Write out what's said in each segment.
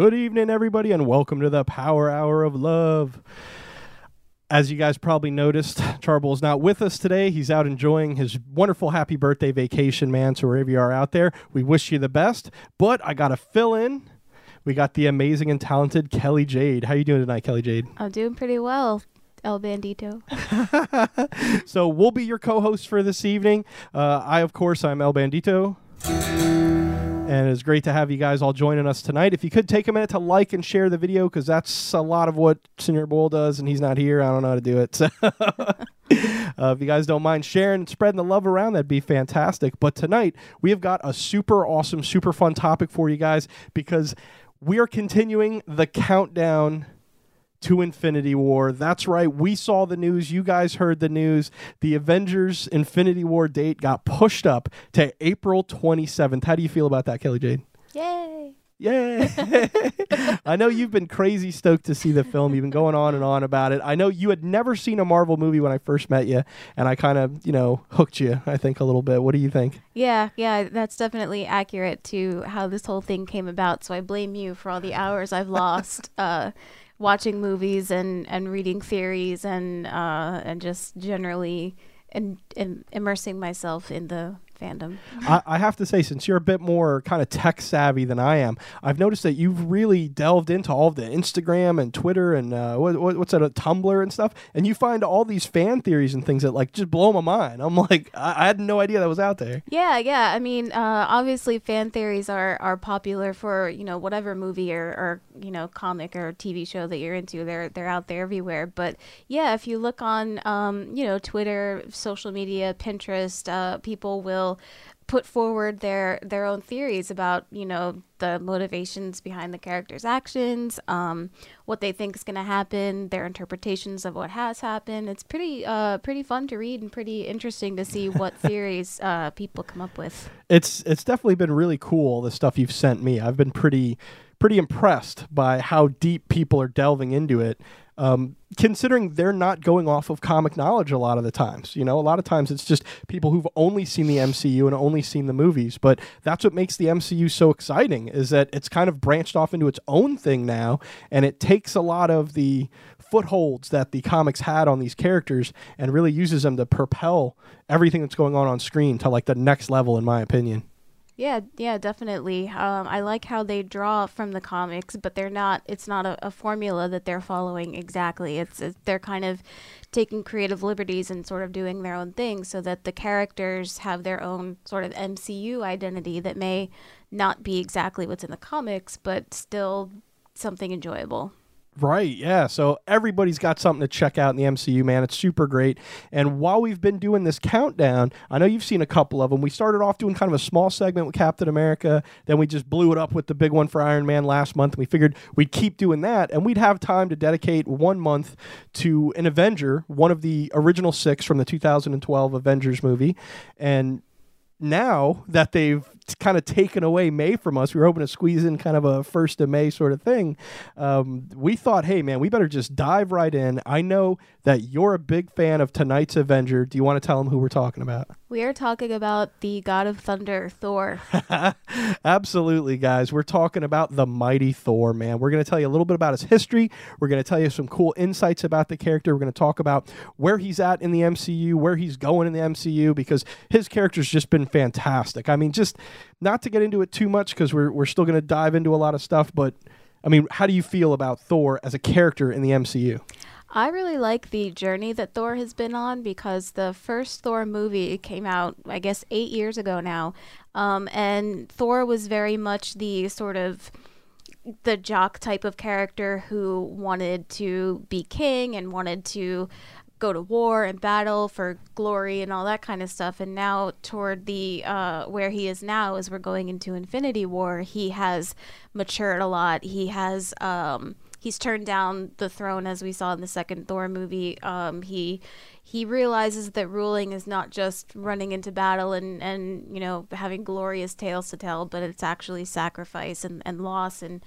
Good evening, everybody, and welcome to the Power Hour of Love. As you guys probably noticed, Charble is not with us today. He's out enjoying his wonderful happy birthday vacation, man. So wherever you are out there, we wish you the best. But I got to fill in. We got the amazing and talented Kelly Jade. How are you doing tonight, Kelly Jade? I'm doing pretty well, El Bandito. so we'll be your co-host for this evening. Uh, I, of course, I'm El Bandito. And it's great to have you guys all joining us tonight. If you could take a minute to like and share the video, because that's a lot of what Senior Bull does, and he's not here. I don't know how to do it. So uh, if you guys don't mind sharing and spreading the love around, that'd be fantastic. But tonight, we have got a super awesome, super fun topic for you guys because we are continuing the countdown to Infinity War. That's right. We saw the news. You guys heard the news. The Avengers Infinity War date got pushed up to April 27th. How do you feel about that, Kelly Jade? Yay! Yay! I know you've been crazy stoked to see the film. You've been going on and on about it. I know you had never seen a Marvel movie when I first met you, and I kind of, you know, hooked you, I think, a little bit. What do you think? Yeah, yeah, that's definitely accurate to how this whole thing came about. So I blame you for all the hours I've lost. uh, watching movies and, and reading theories and uh, and just generally and, and immersing myself in the fandom. I, I, have to say, since you're a bit more kind of tech savvy than I am, I've noticed that you've really delved into all of the Instagram and Twitter and uh, what, what's that, a Tumblr and stuff, and you find all these fan theories and things that like just blow my mind. I'm like, I, I had no idea that was out there. Yeah, yeah. I mean, uh, obviously, fan theories are are popular for you know whatever movie or, or you know comic or TV show that you're into. They're they're out there everywhere. But yeah, if you look on um, you know Twitter, social media, Pinterest, uh, people will put forward their their own theories about you know the motivations behind the characters' actions, um, what they think is going to happen, their interpretations of what has happened. It's pretty uh, pretty fun to read and pretty interesting to see what theories uh, people come up with. It's it's definitely been really cool the stuff you've sent me. I've been pretty pretty impressed by how deep people are delving into it um, considering they're not going off of comic knowledge a lot of the times. You know, a lot of times it's just people who've only seen the MCU and only seen the movies. But that's what makes the MCU so exciting is that it's kind of branched off into its own thing now, and it takes a lot of the footholds that the comics had on these characters and really uses them to propel everything that's going on on screen to like the next level, in my opinion. Yeah, yeah, definitely. Um, I like how they draw from the comics, but they're not. It's not a, a formula that they're following exactly. It's, it's, they're kind of taking creative liberties and sort of doing their own thing, so that the characters have their own sort of MCU identity that may not be exactly what's in the comics, but still something enjoyable. Right, yeah. So everybody's got something to check out in the MCU, man. It's super great. And while we've been doing this countdown, I know you've seen a couple of them. We started off doing kind of a small segment with Captain America, then we just blew it up with the big one for Iron Man last month. We figured we'd keep doing that, and we'd have time to dedicate one month to an Avenger, one of the original six from the 2012 Avengers movie. And now that they've kind of taken away May from us. We were hoping to squeeze in kind of a first of May sort of thing. Um, we thought, hey man, we better just dive right in. I know that you're a big fan of tonight's Avenger. Do you want to tell them who we're talking about? We are talking about the God of Thunder, Thor. Absolutely, guys. We're talking about the mighty Thor, man. We're going to tell you a little bit about his history. We're going to tell you some cool insights about the character. We're going to talk about where he's at in the MCU, where he's going in the MCU, because his character's just been fantastic. I mean, just not to get into it too much because we're, we're still going to dive into a lot of stuff, but I mean, how do you feel about Thor as a character in the MCU? I really like the journey that Thor has been on because the first Thor movie came out, I guess, eight years ago now. Um, and Thor was very much the sort of the jock type of character who wanted to be king and wanted to go to war and battle for glory and all that kind of stuff. And now, toward the uh, where he is now, as we're going into Infinity War, he has matured a lot. He has um, he's turned down the throne, as we saw in the second Thor movie. Um, he he realizes that ruling is not just running into battle and and you know having glorious tales to tell, but it's actually sacrifice and and loss and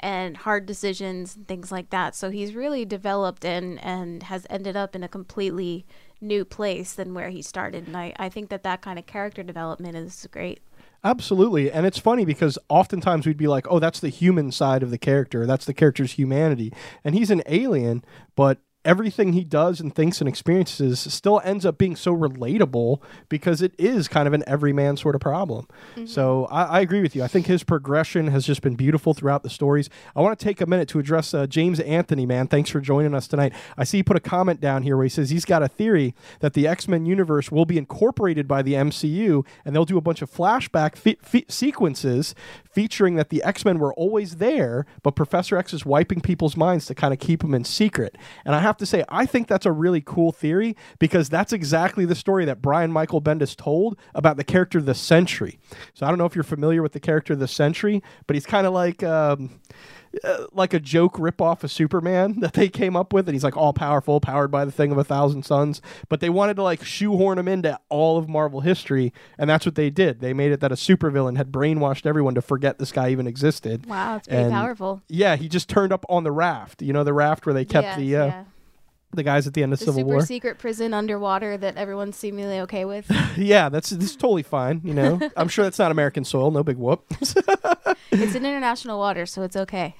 and hard decisions and things like that. So he's really developed and and has ended up in a completely new place than where he started. And I, I think that that kind of character development is great. Absolutely. And it's funny because oftentimes we'd be like, oh, that's the human side of the character. That's the character's humanity. And he's an alien, but everything he does and thinks and experiences still ends up being so relatable because it is kind of an everyman sort of problem. Mm-hmm. So I, I, agree with you. I think his progression has just been beautiful throughout the stories. I want to take a minute to address uh, James Anthony, man. Thanks for joining us tonight. I see he put a comment down here where he says he's got a theory that the X Men universe will be incorporated by the MCU and they'll do a bunch of flashback fi- fi- sequences featuring that the X Men were always there, but Professor X is wiping people's minds to kind of keep them in secret. And I have to say, I think that's a really cool theory because that's exactly the story that Brian Michael Bendis told about the character the Sentry. So I don't know if you're familiar with the character the Sentry, but he's kind of like. Um, uh, like a joke ripoff of Superman that they came up with, and he's like all powerful, powered by the thing of a thousand suns. But they wanted to like shoehorn him into all of Marvel history, and that's what they did. They made it that a supervillain had brainwashed everyone to forget this guy even existed. Wow, it's pretty and, powerful. Yeah, he just turned up on the raft. You know, the raft where they kept yes, the. Uh, yeah the guys at the end of the Civil super War. secret prison underwater that everyone's seemingly okay with. yeah, that's that's totally fine. You know, I'm sure that's not American soil. No big whoop. it's in international water, so it's okay.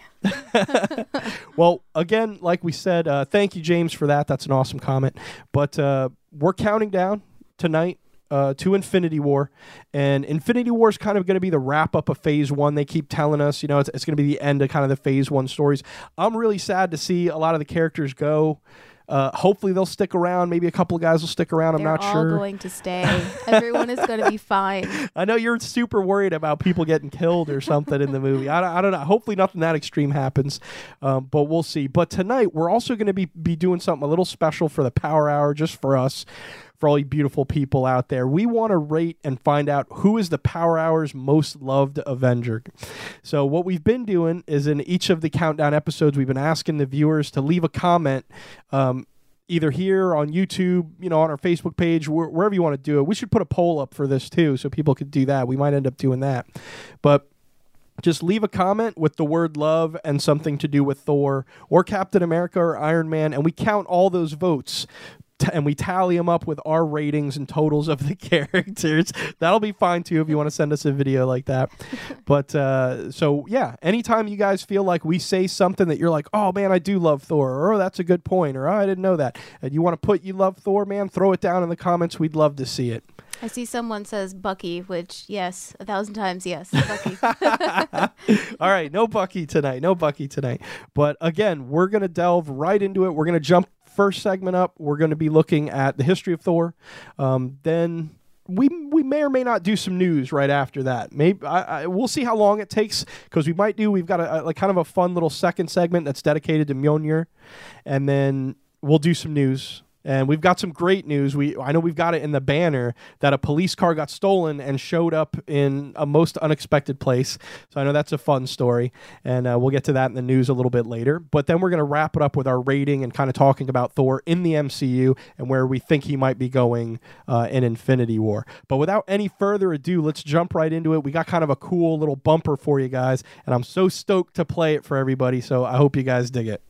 well, again, like we said, uh, thank you, James, for that. That's an awesome comment. But uh, we're counting down tonight uh, to Infinity War, and Infinity War is kind of going to be the wrap up of Phase One. They keep telling us, you know, it's, it's going to be the end of kind of the Phase One stories. I'm really sad to see a lot of the characters go. Uh, hopefully they'll stick around. Maybe a couple of guys will stick around. They're I'm not all sure. going to stay. Everyone is going to be fine. I know you're super worried about people getting killed or something in the movie. I, I don't know. Hopefully nothing that extreme happens, um, but we'll see. But tonight we're also going to be be doing something a little special for the Power Hour, just for us for all you beautiful people out there. We want to rate and find out who is the Power Hour's most loved Avenger. So, what we've been doing is in each of the countdown episodes, we've been asking the viewers to leave a comment. Um, either here on YouTube, you know, on our Facebook page, wh- wherever you want to do it. We should put a poll up for this too, so people could do that. We might end up doing that, but just leave a comment with the word love and something to do with Thor or Captain America or Iron Man, and we count all those votes t- and we tally them up with our ratings and totals of the characters. That'll be fine too if you want to send us a video like that. but uh, so yeah, anytime you guys feel like we say something that you're like, oh man, I do love Thor, or oh that's a good point, or oh, I didn't know that, and you want to put you love Thor, man, throw it down in the comments. We'd love to see it. I see someone says Bucky, which yes, a thousand times yes, Bucky. All right, no Bucky tonight, no Bucky tonight. But again, we're gonna delve right into it. We're gonna jump first segment up, we're going to be looking at the history of Thor. Um, then we we may or may not do some news right after that. Maybe I, I, we'll see how long it takes because we might do. We've got a, a, like kind of a fun little second segment that's dedicated to Mjolnir, and then we'll do some news and we've got some great news. We I know we've got it in the banner that a police car got stolen and showed up in a most unexpected place. So I know that's a fun story, and uh, we'll get to that in the news a little bit later. But then we're going to wrap it up with our rating and kind of talking about Thor in the MCU and where we think he might be going uh, in Infinity War. But without any further ado, let's jump right into it. We got kind of a cool little bumper for you guys, and I'm so stoked to play it for everybody. So I hope you guys dig it.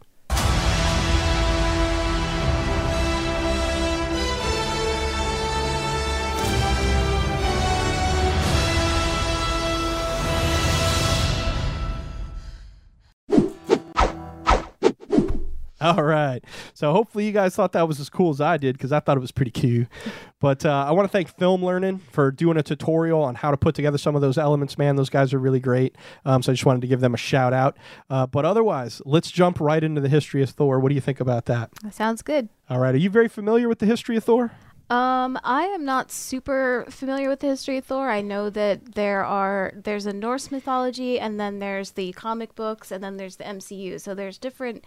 All right. So hopefully you guys thought that was as cool as I did because I thought it was pretty cute. But uh, I want to thank Film Learning for doing a tutorial on how to put together some of those elements. Man, those guys are really great. Um, so I just wanted to give them a shout out. Uh, but otherwise, let's jump right into the history of Thor. What do you think about that? that sounds good. All right. Are you very familiar with the history of Thor? Um, I am not super familiar with the history of Thor. I know that there are there's a Norse mythology, and then there's the comic books, and then there's the MCU. So there's different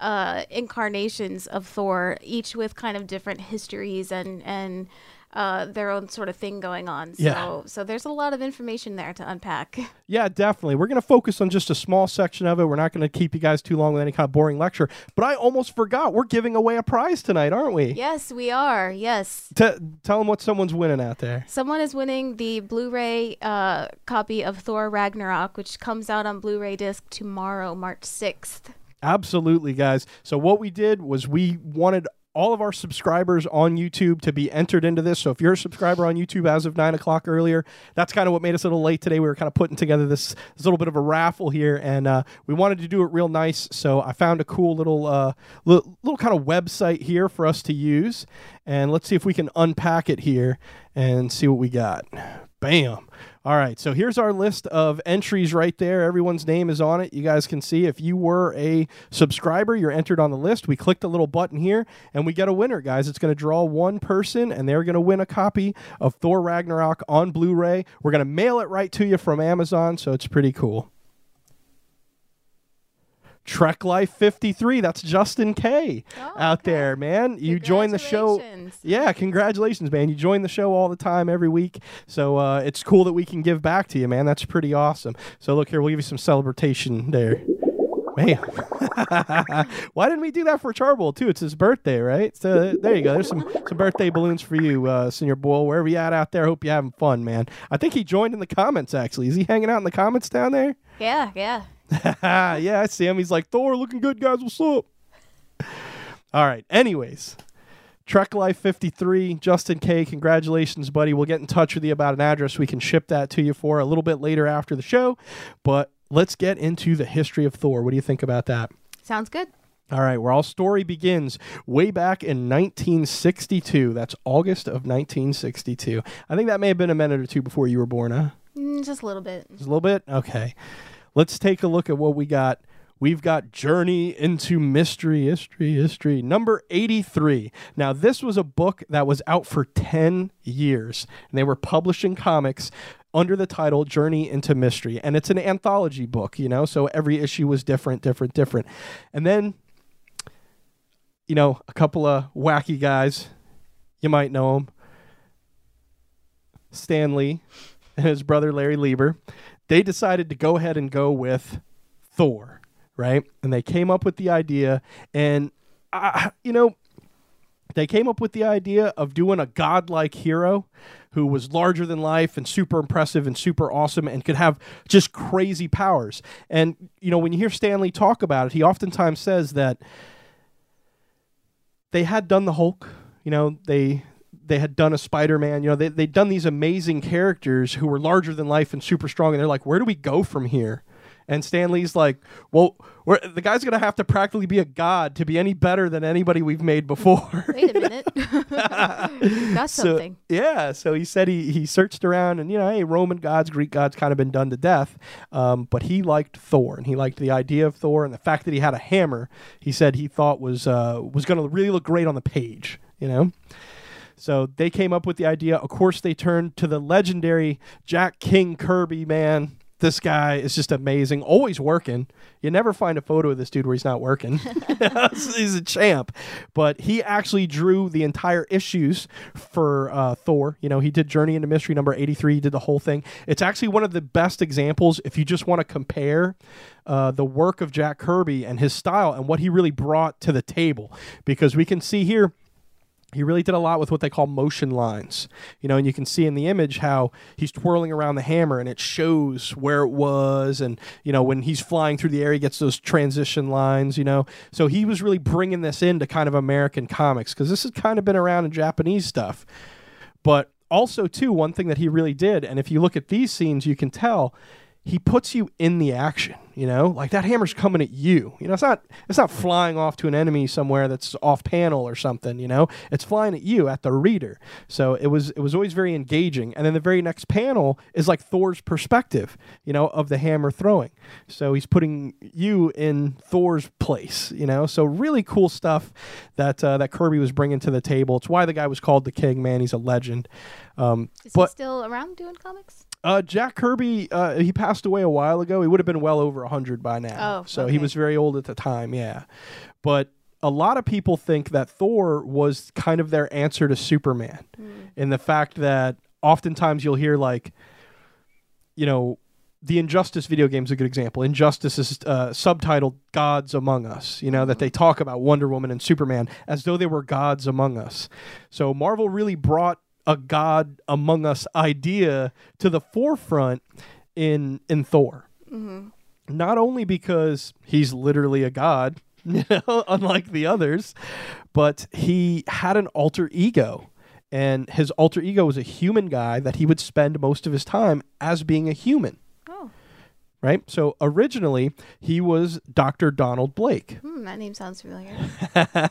uh, incarnations of Thor, each with kind of different histories and and uh, their own sort of thing going on. So, yeah. so there's a lot of information there to unpack. Yeah, definitely. We're going to focus on just a small section of it. We're not going to keep you guys too long with any kind of boring lecture. But I almost forgot. We're giving away a prize tonight, aren't we? Yes, we are. Yes. T- tell them what someone's winning out there. Someone is winning the Blu-ray uh, copy of Thor Ragnarok, which comes out on Blu-ray disc tomorrow, March 6th. Absolutely, guys. So what we did was we wanted all of our subscribers on YouTube to be entered into this. So if you're a subscriber on YouTube as of nine o'clock earlier, that's kind of what made us a little late today. We were kind of putting together this, this little bit of a raffle here, and uh, we wanted to do it real nice. So I found a cool little, uh, little little kind of website here for us to use, and let's see if we can unpack it here and see what we got. Bam. All right, so here's our list of entries right there. Everyone's name is on it. You guys can see if you were a subscriber, you're entered on the list. We click the little button here and we get a winner, guys. It's going to draw one person and they're going to win a copy of Thor Ragnarok on Blu ray. We're going to mail it right to you from Amazon, so it's pretty cool. Trek Life 53. That's Justin K Oh, out okay. there, man. You join the show. Yeah, congratulations, man. You join the show all the time every week. So uh, it's cool that we can give back to you, man. That's pretty awesome. So look here, we'll give you some celebration there. Man. Why didn't we do that for Charbold too? It's his birthday, right? So there you go. There's some, some birthday balloons for you, uh, Senior Bull. Wherever you at out there, hope you're having fun, man. I think he joined in the comments actually. Is he hanging out in the comments down there? Yeah, yeah. yeah, I see him. He's like, Thor, looking good, guys. What's up? All right. Anyways, Trek Life 53, Justin K, congratulations, buddy. We'll get in touch with you about an address we can ship that to you for a little bit later after the show. But let's get into the history of Thor. What do you think about that? Sounds good. All right, where our story begins way back in 1962. That's August of 1962. I think that may have been a minute or two before you were born, huh? Mm, just a little bit. Just a little bit? Okay. Let's take a look at what we got. We've got Journey into Mystery, History, History, number 83. Now, this was a book that was out for 10 years, and they were publishing comics under the title Journey into Mystery. And it's an anthology book, you know, so every issue was different, different, different. And then, you know, a couple of wacky guys, you might know them Stan Lee and his brother Larry Lieber they decided to go ahead and go with Thor, right? And they came up with the idea, and uh, you know, they came up with the idea of doing a godlike hero who was larger than life and super impressive and super awesome and could have just crazy powers. And you know, when you hear Stan Lee talk about it, he oftentimes says that they had done the Hulk, you know, they they had done a Spider-Man, you know, they they'd done these amazing characters who were larger than life and super strong and they're like, "Where do we go from here?" And Stan Lee's like, "Well, we're, the guy's going to have to practically be a god to be any better than anybody we've made before." Wait a minute. Got So- something. yeah, so he said he, he searched around and you know, hey, Roman gods, Greek gods kind of been done to death, um, but he liked Thor and he liked the idea of Thor and the fact that he had a hammer. He said he thought was uh, was going to really look great on the page, you know. So they came up with the idea. Of course, they turned to the legendary Jack King Kirby. Man, this guy is just amazing. Always working. You never find a photo of this dude where he's not working. he's a champ. But he actually drew the entire issues for uh, Thor. You know, he did Journey into Mystery number 83, he did the whole thing. It's actually one of the best examples if you just want to compare uh, the work of Jack Kirby and his style and what he really brought to the table. Because we can see here he really did a lot with what they call motion lines. You know and you can see in the image how he's twirling around the hammer and it shows where it was and you know when he's flying through the air he gets those transition lines you know. So he was really bringing this into kind of american comics because this has kind of been around in japanese stuff. But also too one thing that he really did and if you look at these scenes you can tell he puts you in the action you know? Like that hammer's coming at you. You know it's not it's not flying off to an enemy somewhere that's off panel or something you know? It's flying at you at the reader. So it was it was always very engaging. And then the very next panel is like thor's perspective you know of the hammer throwing. So he's putting you in thor's place you know? So really cool stuff that uh, that kirby was bringing to the table. It's why the guy was called the king man. He's a legend. Um, Is but he still around doing comics? Uh, Jack Kirby, uh, he passed away a while ago. He would have been well over 100 by now. Oh, so he was very old at the time, yeah. But a lot of people think that Thor was kind of their answer to Superman in the fact that oftentimes you'll hear, like, you know, the Injustice video game is a good example. Injustice is uh, subtitled Gods Among Us, you know, that they talk about Wonder Woman and Superman as though they were gods among us. So Marvel really brought a God among us idea to the forefront in in Thor. Not only because he's literally a god, you know, unlike the others, but he had an alter ego. And his alter ego was a human guy that he would spend most of his time as being a human, Oh, right? So originally, he was Dr. Donald Blake. hmm, that name sounds familiar.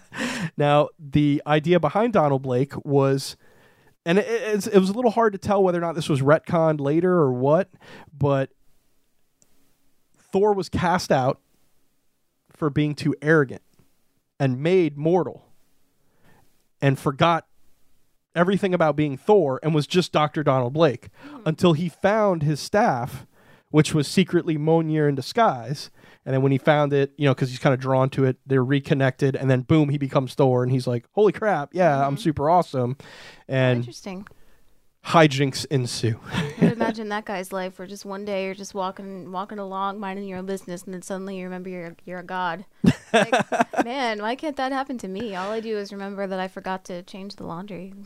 now, the idea behind Donald Blake was, and it, it was a little hard to tell whether or not this was retconned later or what, but Thor was cast out for being too arrogant and made mortal and forgot everything about being Thor and was just Dr. Donald Blake hmm. until he found his staff, which was secretly Mjolnir in disguise. And then when he found it, you know, because he's kind of drawn to it, they're reconnected, and then boom, he becomes Thor, and he's like, "Holy crap, yeah, I'm mm-hmm. super awesome!" And Interesting. hijinks ensue. I could imagine that guy's life where just one day you're just walking walking along, minding your own business, and then suddenly you remember you're you're a god. Like, man, why can't that happen to me? All I do is remember that I forgot to change the laundry.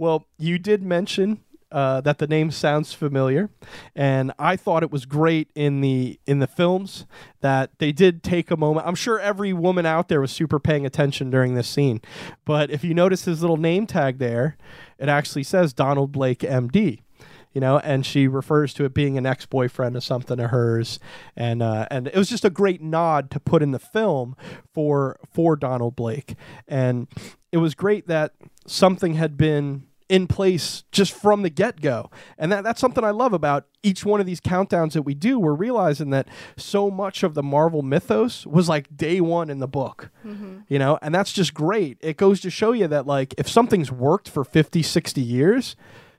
Well, you did mention uh, that the name sounds familiar, and I thought it was great in the in the films that they did take a moment. I'm sure every woman out there was super paying attention during this scene, but if you notice his little name tag there, it actually says Donald Blake, M.D. You know, and she refers to it being an ex-boyfriend or something of hers, and uh, and it was just a great nod to put in the film for for Donald Blake, and it was great that something had been in place just from the get-go. And that, that's something i love about each one of these countdowns that we do. We're realizing that so much of the marvel mythos was like day one in the book mm-hmm. you know? And that's just great. It goes to show you that like if something's worked for 50 60 years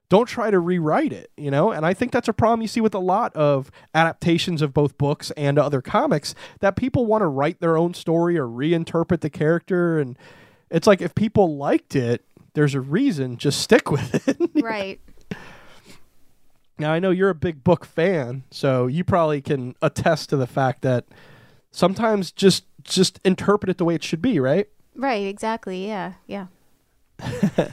don't try to rewrite it you know? And i think that's a problem you see with a lot of adaptations of both books and other comics that people want to write their own story or reinterpret the character. And it's like if people liked it there's a reason just stick with it right. now i know you're a big book fan so you probably can attest to the fact that sometimes just just interpret it the way it should be right Right, exactly. Yeah, yeah.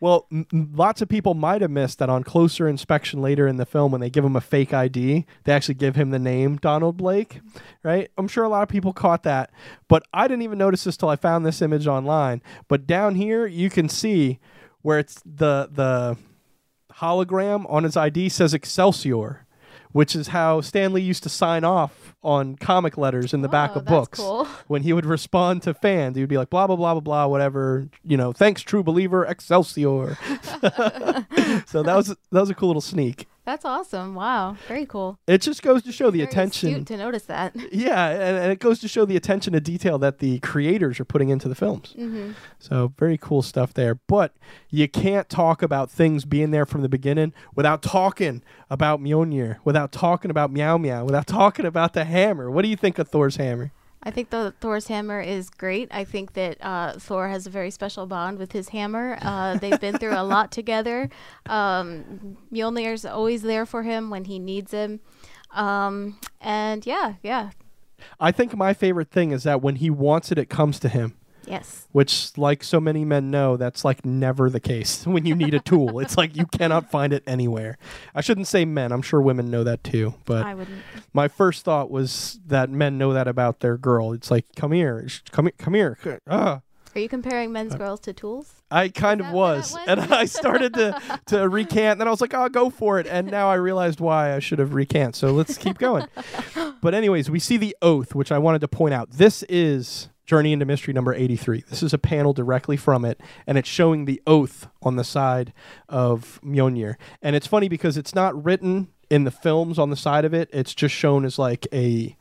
Well, m- lots of people might have missed that on closer inspection later in the film when they give him a fake ID, they actually give him the name Donald Blake, right? I'm sure a lot of people caught that, but I didn't even notice this till I found this image online. But down here, you can see where it's the the hologram on his ID says Excelsior, which is how Stan Lee used to sign off on comic letters in the back Oh, of that's books cool. when he would respond to fans, he would be like, blah, blah, blah, blah, blah, whatever, you know, thanks, true believer, Excelsior. so that was, that was a cool little sneak. That's awesome. Wow, very cool. It just goes to show the Very attention. to notice that. Yeah, and, and it goes to show the attention to detail that the creators are putting into the films. hmm So very cool stuff there. But you can't talk about things being there from the beginning without talking about Mjolnir, without talking about Meow Meow, without talking about the hammer. What do you think of Thor's hammer? I think the Thor's hammer is great. I think that uh, Thor has a very special bond with his hammer. Uh, they've been through a lot together. Um, Mjolnir's always there for him when he needs him. Um, and yeah, yeah, I think my favorite thing is that when he wants it, it comes to him. Yes. which like so many men know that's like never the case when you need a tool it's like you cannot find it anywhere i shouldn't say men i'm sure women know that too but I wouldn't. my first thought was that men know that about their girl it's like come here come, come here ah. Are you comparing Uh, men's girls to tools? I kind of was, and I started to to recant. Then I was like, "Oh, go for it!" And now I realized why I should have recant. So let's keep going. but anyways, we see the oath, which I wanted to point out. This is Journey into Mystery number eighty three. This is a panel directly from it, and it's showing the oath on the side of Mjolnir. And it's funny because it's not written in the films on the side of it. It's just shown as like a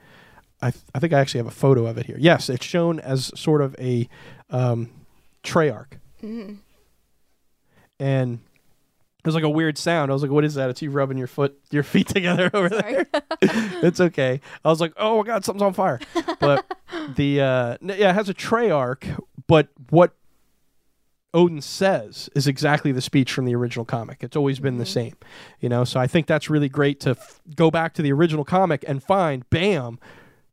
I, th- I think I actually have a photo of it here. Yes, it's shown as sort of a um, Treyarch. Mhm. And it was like a weird sound. I was like, "What is that?" It's you rubbing your foot, your feet together over there. It's okay. I was like, "Oh my god, something's on fire!" But the uh, yeah, it has a Treyarch, but what Odin says is exactly the speech from the original comic. It's always been the same, you know. So I think that's really great to f- go back to the original comic and find, bam,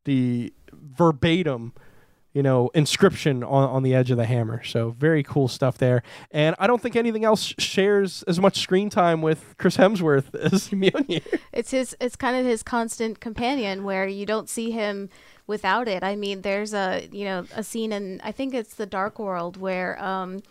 the verbatim, you know, inscription on, on the edge of the hammer. So very cool stuff there. And I don't think anything else shares as much screen time with Chris Hemsworth as Mjolnir. It's his. It's kind of his constant companion, where you don't see him without it. I mean, there's a you know a scene in I think it's the Dark World where um,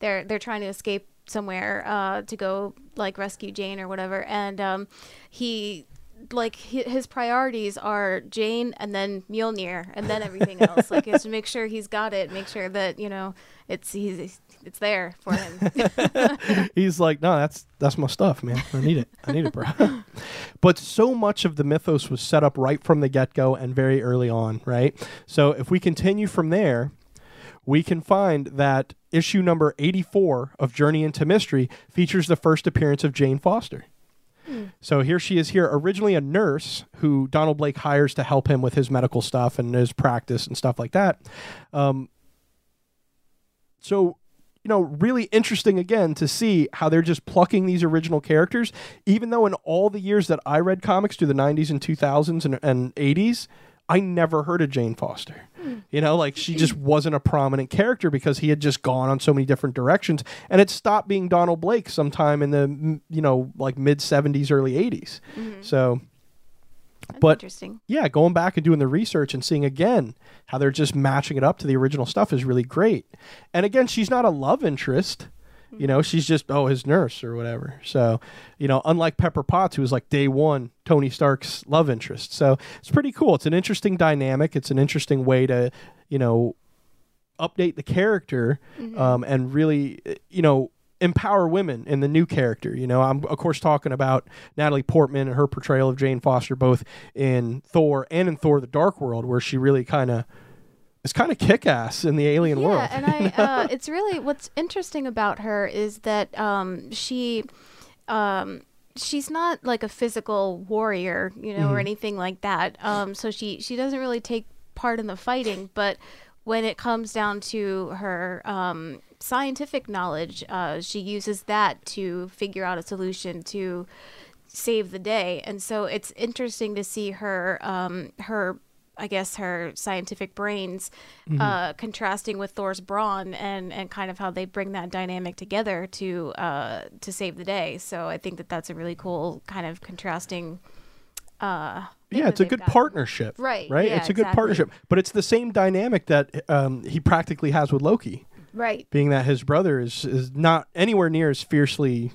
they're they're trying to escape somewhere uh, to go like rescue Jane or whatever, and um, he like his priorities are Jane and then Mjolnir and then everything else. like he has to make sure he's got it, make sure that you know it's he's it's there for him. he's like, no, that's that's my stuff, man. I need it. I need it, bro. but so much of the mythos was set up right from the get go and very early on, right? So if we continue from there, we can find that issue number 84 of Journey into Mystery features the first appearance of Jane Foster. So here she is here, originally a nurse who Donald Blake hires to help him with his medical stuff and his practice and stuff like that. Um, so, you know, really interesting again to see how they're just plucking these original characters, even though in all the years that I read comics through the 90s and 2000s and, and 80s, I never heard of Jane Foster. You know, like she just wasn't a prominent character because he had just gone on so many different directions, and it stopped being Donald Blake sometime in the you know like mid '70s, early '80s. Mm-hmm. So, That's but interesting. yeah, going back and doing the research and seeing again how they're just matching it up to the original stuff is really great. And again, she's not a love interest. You know, she's just oh his nurse or whatever. So, you know, unlike Pepper Potts, who was like day one Tony Stark's love interest. So it's pretty cool. It's an interesting dynamic. It's an interesting way to, you know, update the character Mm-hmm. um, and really, you know, empower women in the new character. You know, I'm of course talking about Natalie Portman and her portrayal of Jane Foster, both in Thor and in Thor: The Dark World, where she really kind of is kind of kick ass in the alien yeah, world. Yeah, and I uh, it's really what's interesting about her is that um, she um, she's not like a physical warrior, you know, Mm-hmm. or anything like that. Um, so she she doesn't really take part in the fighting, but when it comes down to her um, scientific knowledge, uh, she uses that to figure out a solution to save the day. And so it's interesting to see her um, her I guess her scientific brains uh, contrasting with Thor's brawn and and kind of how they bring that dynamic together to uh, to save the day. So I think that that's a really cool kind of contrasting. Uh, yeah, it's a good got. partnership. Right, Right. yeah, it's a good exactly. partnership, but it's the same dynamic that um, he practically has with Loki, Right. being that his brother is is not anywhere near as fiercely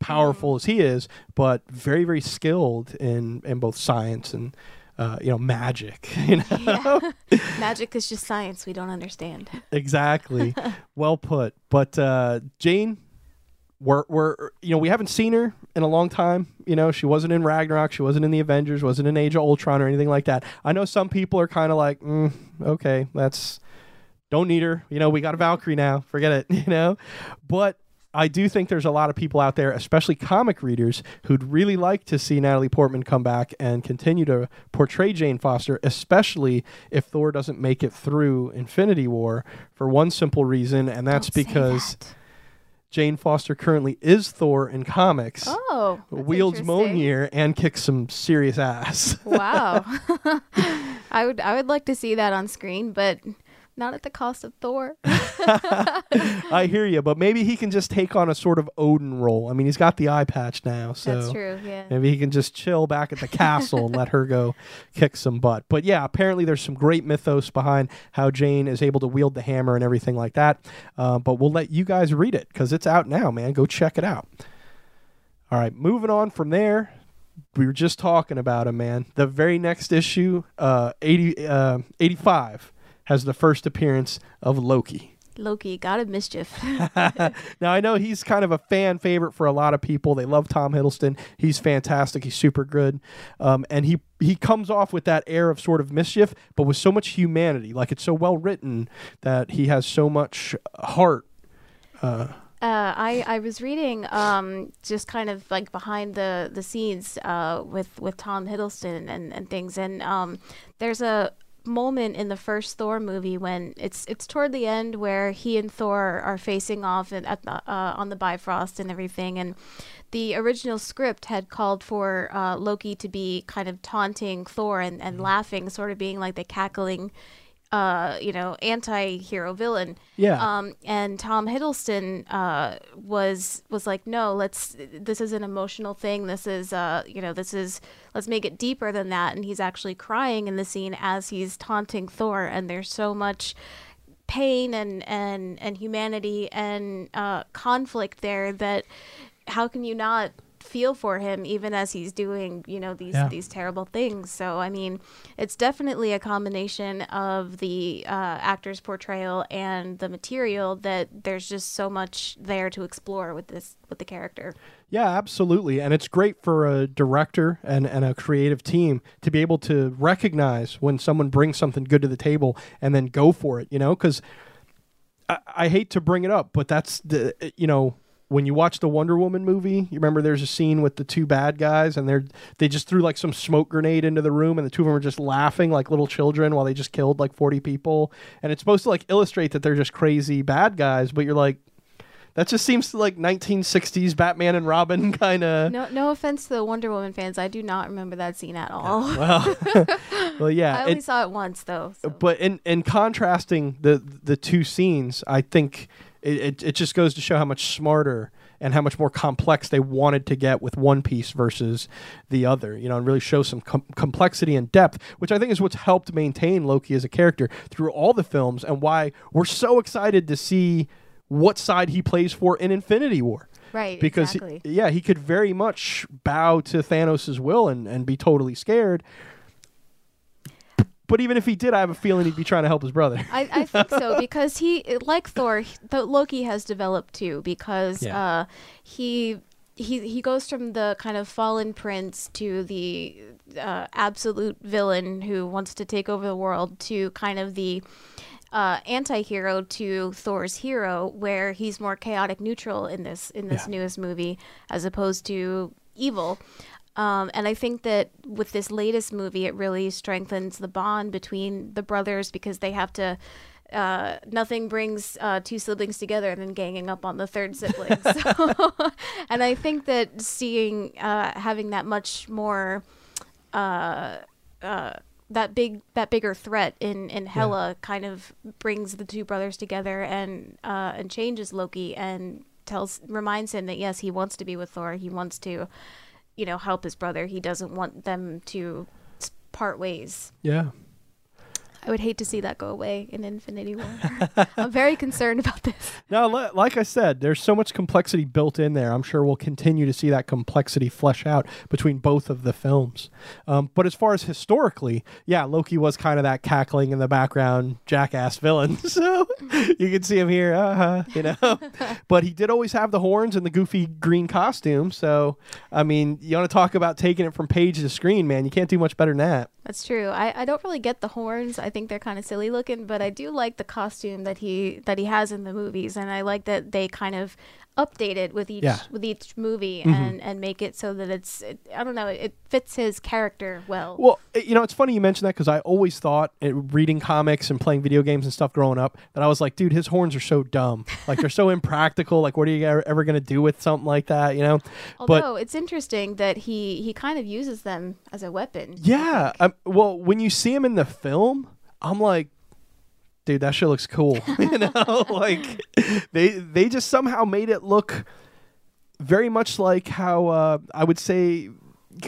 powerful as he is, but very very skilled in in both science and. Uh, you know, magic. You know, Yeah. Magic is just science we don't understand. exactly. well put. But uh, Jane, we're, we're you know we haven't seen her in a long time. You know she wasn't in Ragnarok, she wasn't in the Avengers, wasn't in Age of Ultron or anything like that. I know some people are kind of like, mm, okay, that's don't need her. You know we got a Valkyrie now, forget it. You know, but. I do think there's a lot of people out there, especially comic readers, who'd really like to see Natalie Portman come back and continue to portray Jane Foster, especially if Thor doesn't make it through Infinity War for one simple reason, and that's Don't because. Jane Foster currently is Thor in comics, oh, wields. Mjolnir, and kicks some serious ass. Wow. I would I would like to see that on screen, but not at the cost of Thor. I hear you, but maybe he can just take on a sort of Odin role. I mean, he's got the eye patch now, so That's true. Yeah. Maybe he can just chill back at the castle and let her go kick some butt. But yeah, apparently there's some great mythos behind how Jane is able to wield the hammer and everything like that. Uh, but we'll let you guys read it because it's out now, man. Go check it out. All right, moving on from there. We were just talking about him, man. The very next issue, uh, 80, uh, 85, has the first appearance of Loki. Loki, God of Mischief. now I know he's kind of a fan favorite for a lot of people. They love Tom Hiddleston. He's fantastic. He's super good, um, and he he comes off with that air of sort of mischief, but with so much humanity. Like it's so well written that he has so much heart. Uh, Uh, I I was reading um just kind of like behind the the scenes uh with with Tom Hiddleston and and things and um there's a moment in the first Thor movie when it's it's toward the end where he and Thor are facing off and at the uh, on the Bifrost and everything and the original script had called for uh, Loki to be kind of taunting Thor and, and laughing, sort of being like the cackling uh, you know, anti-hero villain. Yeah. Um, and Tom Hiddleston uh, was was like, no, let's. This is an emotional thing. This is, uh, you know, this is. Let's make it deeper than that. And he's actually crying in the scene as he's taunting Thor. And there's so much pain and and and humanity and uh, conflict there that how can you not feel for him even as he's doing you know these Yeah. these terrible things so i mean it's definitely a combination of the uh, actor's portrayal and the material that there's just so much there to explore with this with the character Yeah, absolutely. And it's great for a director and, and a creative team to be able to recognize when someone brings something good to the table and then go for it, you know? Because I, I hate to bring it up, but that's the, you know, when you watch the Wonder Woman movie, you remember there's a scene with the two bad guys and they're they just threw like some smoke grenade into the room and the two of them are just laughing like little children while they just killed like 40 people and it's supposed to like illustrate that they're just crazy bad guys, but you're like that just seems like 1960s Batman and Robin kind of. no no offense to the wonder woman fans i do not remember that scene at all Well, well, yeah. i only it- saw it once though so. but in in contrasting the the two scenes, I think it, it it just goes to show how much smarter and how much more complex they wanted to get with one piece versus the other. You know, and really show some com- complexity and depth, which I think is what's helped maintain Loki as a character through all the films, and why we're so excited to see what side he plays for in Infinity War. right because exactly. yeah, he could very much bow to Thanos' will and, and be totally scared. But even if he did, I have a feeling he'd be trying to help his brother. I, I think so because he, like Thor, the Loki has developed too because Yeah. uh, he he he goes from the kind of fallen prince to the uh, absolute villain who wants to take over the world to kind of the uh, anti-hero to Thor's hero, where he's more chaotic neutral in this in this Yeah. newest movie as opposed to evil. Um, and I think that with this latest movie, it really strengthens the bond between the brothers because they have to. Uh, nothing brings uh, two siblings together than ganging up on the third sibling. So, and I think that seeing uh, having that much more uh, uh, that big that bigger threat in in Hela kind of brings the two brothers together and uh, and changes Loki and tells reminds him that yes he wants to be with Thor he wants to you know help his brother he doesn't want them to part ways Yeah. I would hate to see that go away in Infinity War I'm very concerned about this Now, like I said, there's so much complexity built in there. I'm sure we'll continue to see that complexity flesh out between both of the films. Um, but as far as historically, yeah, Loki was kind of that cackling in the background jackass villain. so you can see him here, uh-huh, you know. but he did always have the horns and the goofy green costume. So, I mean, you want to talk about taking it from page to screen, man? You can't do much better than that. That's true. I, I don't really get the horns. I think they're kind of silly looking, but I do like the costume that he that he has in the movies, and I like that they kind of update it with each Yeah. with each movie Mhm. and and make it so that it's it, I don't know it fits his character well. Well, you know, it's funny you mention that because I always thought, uh, reading comics and playing video games and stuff growing up, that I was like, dude, his horns are so dumb. Like, they're so impractical. Like, what are you ever, going to do with something like that, you know? but- Although it's interesting that he he kind of uses them as a weapon. Yeah. Um, well, when you see him in the film, I'm like, dude, that shit looks cool. you know, like they they just somehow made it look very much like how uh, I would say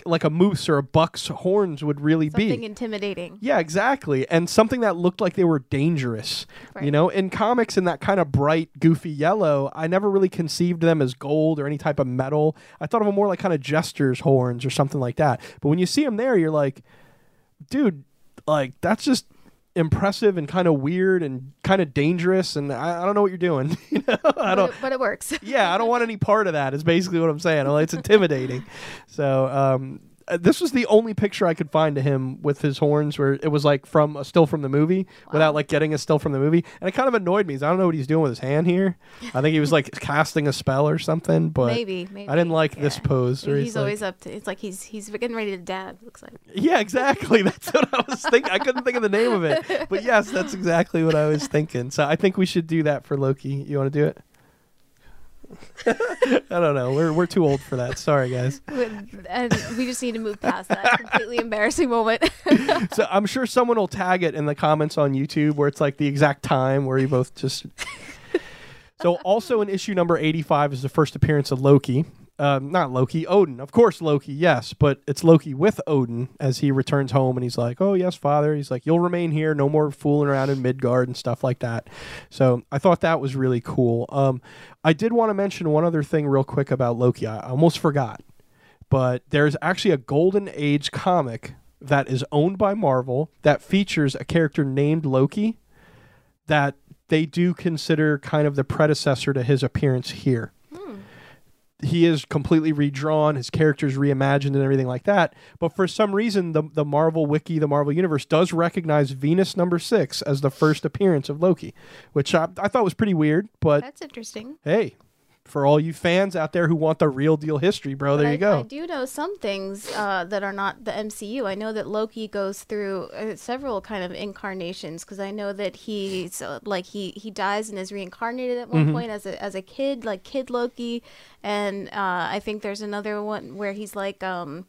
like a moose or a buck's horns would really something be. Something intimidating. Yeah, exactly. And something that looked like they were dangerous. You know, in comics, in that kind of bright, goofy yellow, I never really conceived them as gold or any type of metal. I thought of them more like kind of jester's horns or something like that. But when you see them there, you're like, dude, like, that's just impressive and kind of weird and kind of dangerous. And I, I don't know what you're doing. you know, I But don't. it, but it works. yeah, I don't want any part of that. Is basically what I'm saying. Well, It's intimidating. So um, Uh, this was the only picture I could find of him with his horns, where it was like from a still from the movie, without like getting a still from the movie, and it kind of annoyed me. I don't know what he's doing with his hand here. I think he was like casting a spell or something, but maybe, maybe. I didn't like this pose. He's, he's, like- always up to. It's like he's he's getting ready to dab. Looks like. yeah, exactly. That's what I was thinking. I couldn't think of the name of it, but yes, that's exactly what I was thinking. So I think we should do that for Loki. You want to do it? I don't know. We're we're too old for that. Sorry, guys. and we just need to move past that completely embarrassing moment. So I'm sure someone will tag it in the comments on YouTube where it's like the exact time where you both just. so also in issue number 85 is the first appearance of Loki. Um, not Loki, Odin. Of course, Loki, yes, but it's Loki with Odin as he returns home and he's like, Oh, yes, father. He's like, You'll remain here, no more fooling around in Midgard and stuff like that. So I thought that was really cool. Um, I did want to mention one other thing real quick about Loki. I almost forgot, but there's actually a Golden Age comic that is owned by Marvel that features a character named Loki that they do consider kind of the predecessor to his appearance here he is completely redrawn, his characters reimagined and everything like that. But for some reason, the the Marvel wiki, the Marvel universe, does recognize Venus number six as the first appearance of Loki, which I, I thought was pretty weird. But That's interesting. hey, for all you fans out there who want the real deal history, bro, there But you go. I do know some things uh, that are not the MCU. I know that Loki goes through uh, several kind of incarnations because I know that he's uh, like he he dies and is reincarnated at Mm-hmm. one point as a as a kid, like Kid Loki, and uh, I think there's another one where he's like um.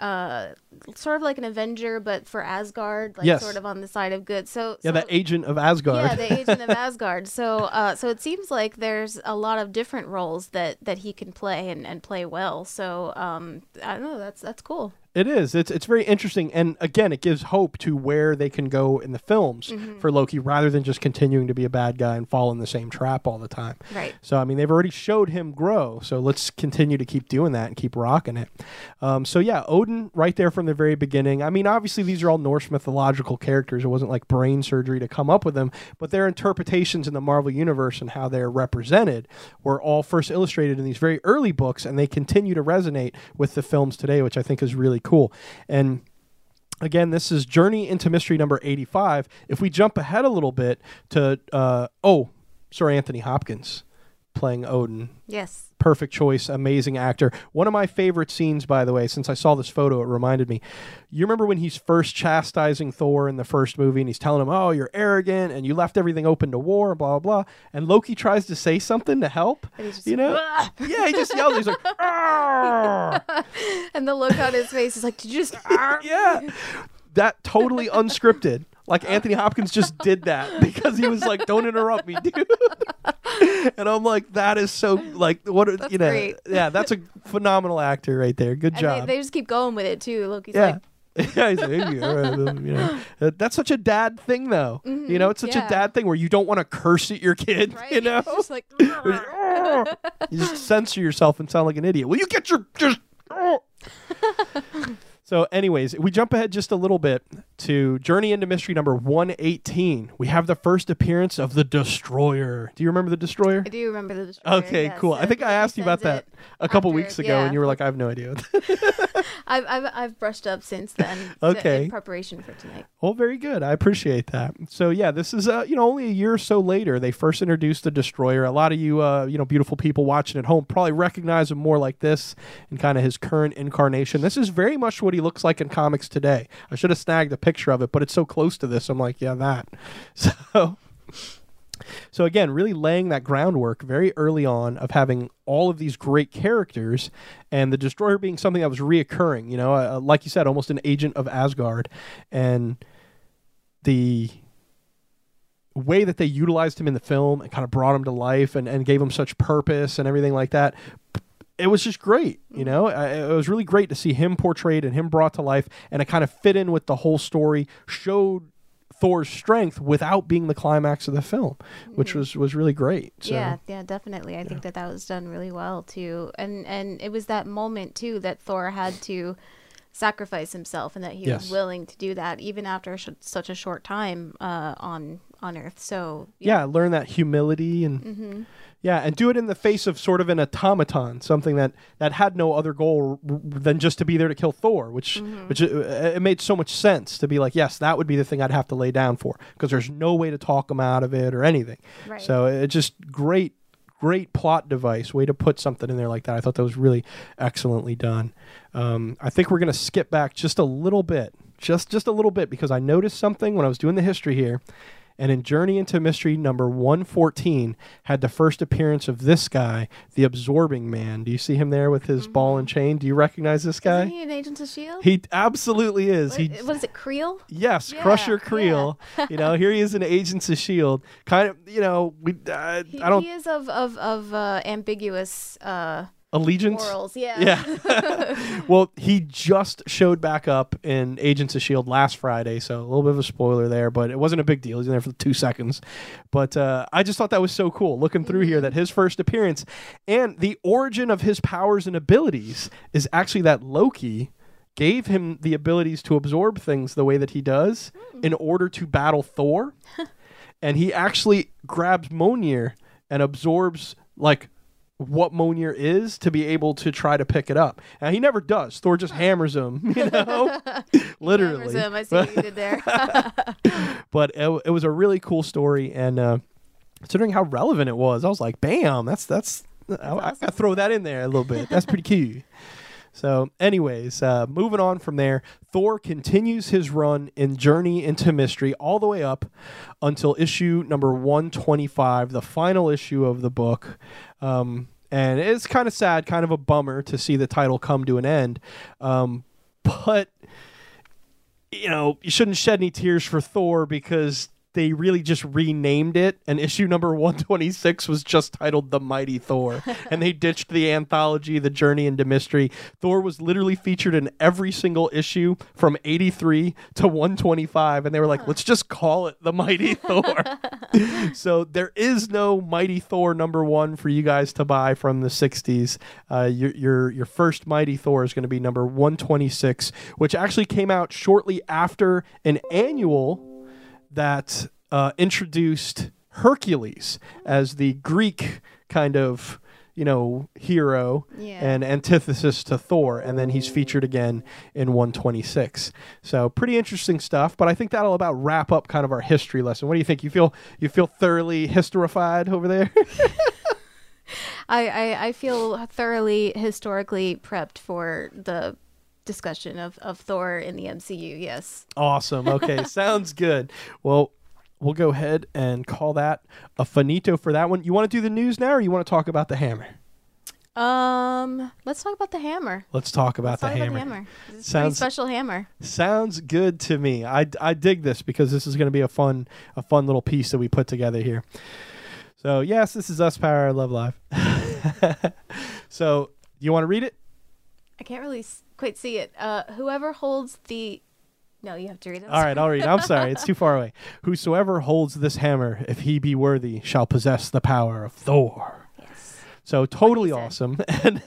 Uh, sort of like an Avenger, but for Asgard, like Yes. sort of on the side of good. So, yeah, so the agent of Asgard. yeah, the agent of Asgard. So, uh, so it seems like there's a lot of different roles that that he can play and, and play well. So, um, I don't know. That's that's cool. It is. It's it's very interesting, and again, it gives hope to where they can go in the films Mm-hmm. for Loki, rather than just continuing to be a bad guy and fall in the same trap all the time. Right. So I mean, they've already showed him grow. So let's continue to keep doing that and keep rocking it. Um, so yeah, Odin, right there from the very beginning. I mean, obviously these are all Norse mythological characters. It wasn't like brain surgery to come up with them, but their interpretations in the Marvel universe and how they're represented were all first illustrated in these very early books, and they continue to resonate with the films today, which I think is really cool. And again, this is Journey into Mystery number 85. If we jump ahead a little bit to, uh, oh, Sir Anthony Hopkins playing Odin. Yes. Perfect choice, amazing actor. One of my favorite scenes, by the way, since I saw this photo, it reminded me. You remember when he's first chastising Thor in the first movie and he's telling him, Oh, you're arrogant and you left everything open to war, blah, blah, blah. And Loki tries to say something to help. And he's just You know? Yeah, he just yells. He's like, and the look on his face is like, did you just? yeah, that totally unscripted. Like Anthony Hopkins just did that because he was like, "Don't interrupt me, dude." and I'm like, "That is so like what you know." great. Yeah, that's a phenomenal actor right there. Good And job. they, they just keep going with it too. Look, he's yeah. like, yeah, like, "Hey, all right, um, you know." Uh, that's such a dad thing, though. You know, it's such yeah. a dad thing where you don't want to curse at your kid. right? You know, just like, you just censor yourself and sound like an idiot. Will you get your just? So, anyways, we jump ahead just a little bit to Journey into Mystery number one eighteen. We have the first appearance of the Destroyer. Do you remember the Destroyer? I do remember the destroyer. Okay, yes, cool. I think I asked you about that a couple after- weeks ago, yeah. and you were like, "I have no idea." I've, I've I've brushed up since then. Okay. In preparation for tonight. Well, very good. I appreciate that. So yeah, this is uh, you know only a year or so later they first introduced the destroyer. A lot of you uh, you know beautiful people watching at home probably recognize him more like this in kind of his current incarnation. This is very much what he looks like in comics today. I should have snagged a picture of it, but it's so close to this. I'm like, yeah, that. So so again, really laying that groundwork very early on of having all of these great characters, and the destroyer being something that was reoccurring. You know, uh, like you said, almost an agent of Asgard, and the way that they utilized him in the film and kind of brought him to life and, and gave him such purpose and everything like that. It was just great, you know. It was really great to see him portrayed and him brought to life, and it kind of fit in with the whole story. Showed Thor's strength without being the climax of the film, which was was really great. So, yeah, yeah, definitely. I think that that was done really well too, and and it was that moment too that Thor had to sacrifice himself, and that he Yes. was willing to do that even after sh- such a short time uh, on on Earth. So yeah, learn that humility and Mm-hmm. Yeah, and do it in the face of sort of an automaton, something that that had no other goal than just to be there to kill Thor, which Mm-hmm. which uh, it made so much sense to be like, yes, that would be the thing I'd have to lay down for because there's no way to talk him out of it or anything. Right. So it's just great. Great plot device, way to put something in there like that. I thought that was really excellently done. Um, I think we're going to skip back just a little bit, just just a little bit, because I noticed something when I was doing the history here, and in Journey into Mystery number 114 had the first appearance of this guy, the Absorbing Man. Do you see him there with his ball and chain? Do you recognize this guy? Isn't he an agent of Shield? He absolutely is. what, He what is it, Creel? Yes, Yeah, Crusher yeah. Creel. you know, here he is in Agents of Shield. Kind of, you know, we uh, He, I don't he is of of of uh, ambiguous uh, allegiance. morals. Yeah. Yeah. well, he just showed back up in Agents of Shield last Friday, so a little bit of a spoiler there, but it wasn't a big deal. He's in there for two seconds. But uh, I just thought that was so cool looking through here that his first appearance and the origin of his powers and abilities is actually that Loki gave him the abilities to absorb things the way that he does in order to battle Thor. and he actually grabs Mjolnir and absorbs like what Mjolnir is to be able to try to pick it up. And he never does. Thor just hammers him, you know, literally. Hammers him. I see what you did there. But it, it was a really cool story, and uh, considering how relevant it was, I was like, "Bam! That's that's." I, I awesome. gotta throw that in there a little bit. That's pretty cool. So, anyways, uh, moving on from there, Thor continues his run in Journey into Mystery all the way up until issue number 125, the final issue of the book. Um, and it's kind of sad, kind of a bummer to see the title come to an end. Um, but, you know, you shouldn't shed any tears for Thor because they really just renamed it and issue number 126 was just titled the mighty thor and they ditched the anthology the journey into mystery. Thor was literally featured in every single issue from 83 to 125 and they were like let's just call it the mighty thor. So there is no mighty thor number one for you guys to buy from the 60s uh, your, your your first mighty thor is going to be number 126 which actually came out shortly after an annual that uh, introduced Hercules as the Greek kind of you know hero Yeah. and antithesis to Thor, and then he's featured again in 126. So pretty interesting stuff. But I think that'll about wrap up kind of our history lesson. What do you think? You feel you feel thoroughly historified over there? I, I, I feel thoroughly historically prepped for the discussion of, of Thor in the MCU. Yes. Awesome. Okay, sounds good. Well, we'll go ahead and call that a finito for that one. You want to do the news now, or you want to talk about the hammer? Um, let's talk about the hammer. Let's talk about, Let's the, talk hammer. about the hammer. A Sounds- special hammer. Sounds good to me. I, I dig this because this is going to be a fun a fun little piece that we put together here. So yes, this is us Power I Love Live. so you want to read it? I can't really quite see it. Uh, whoever holds the. No, you have to read it. All right, I'll read. I'm sorry, it's too far away. Whosoever holds this hammer, if he be worthy, shall possess the power of Thor. Yes. So totally awesome. And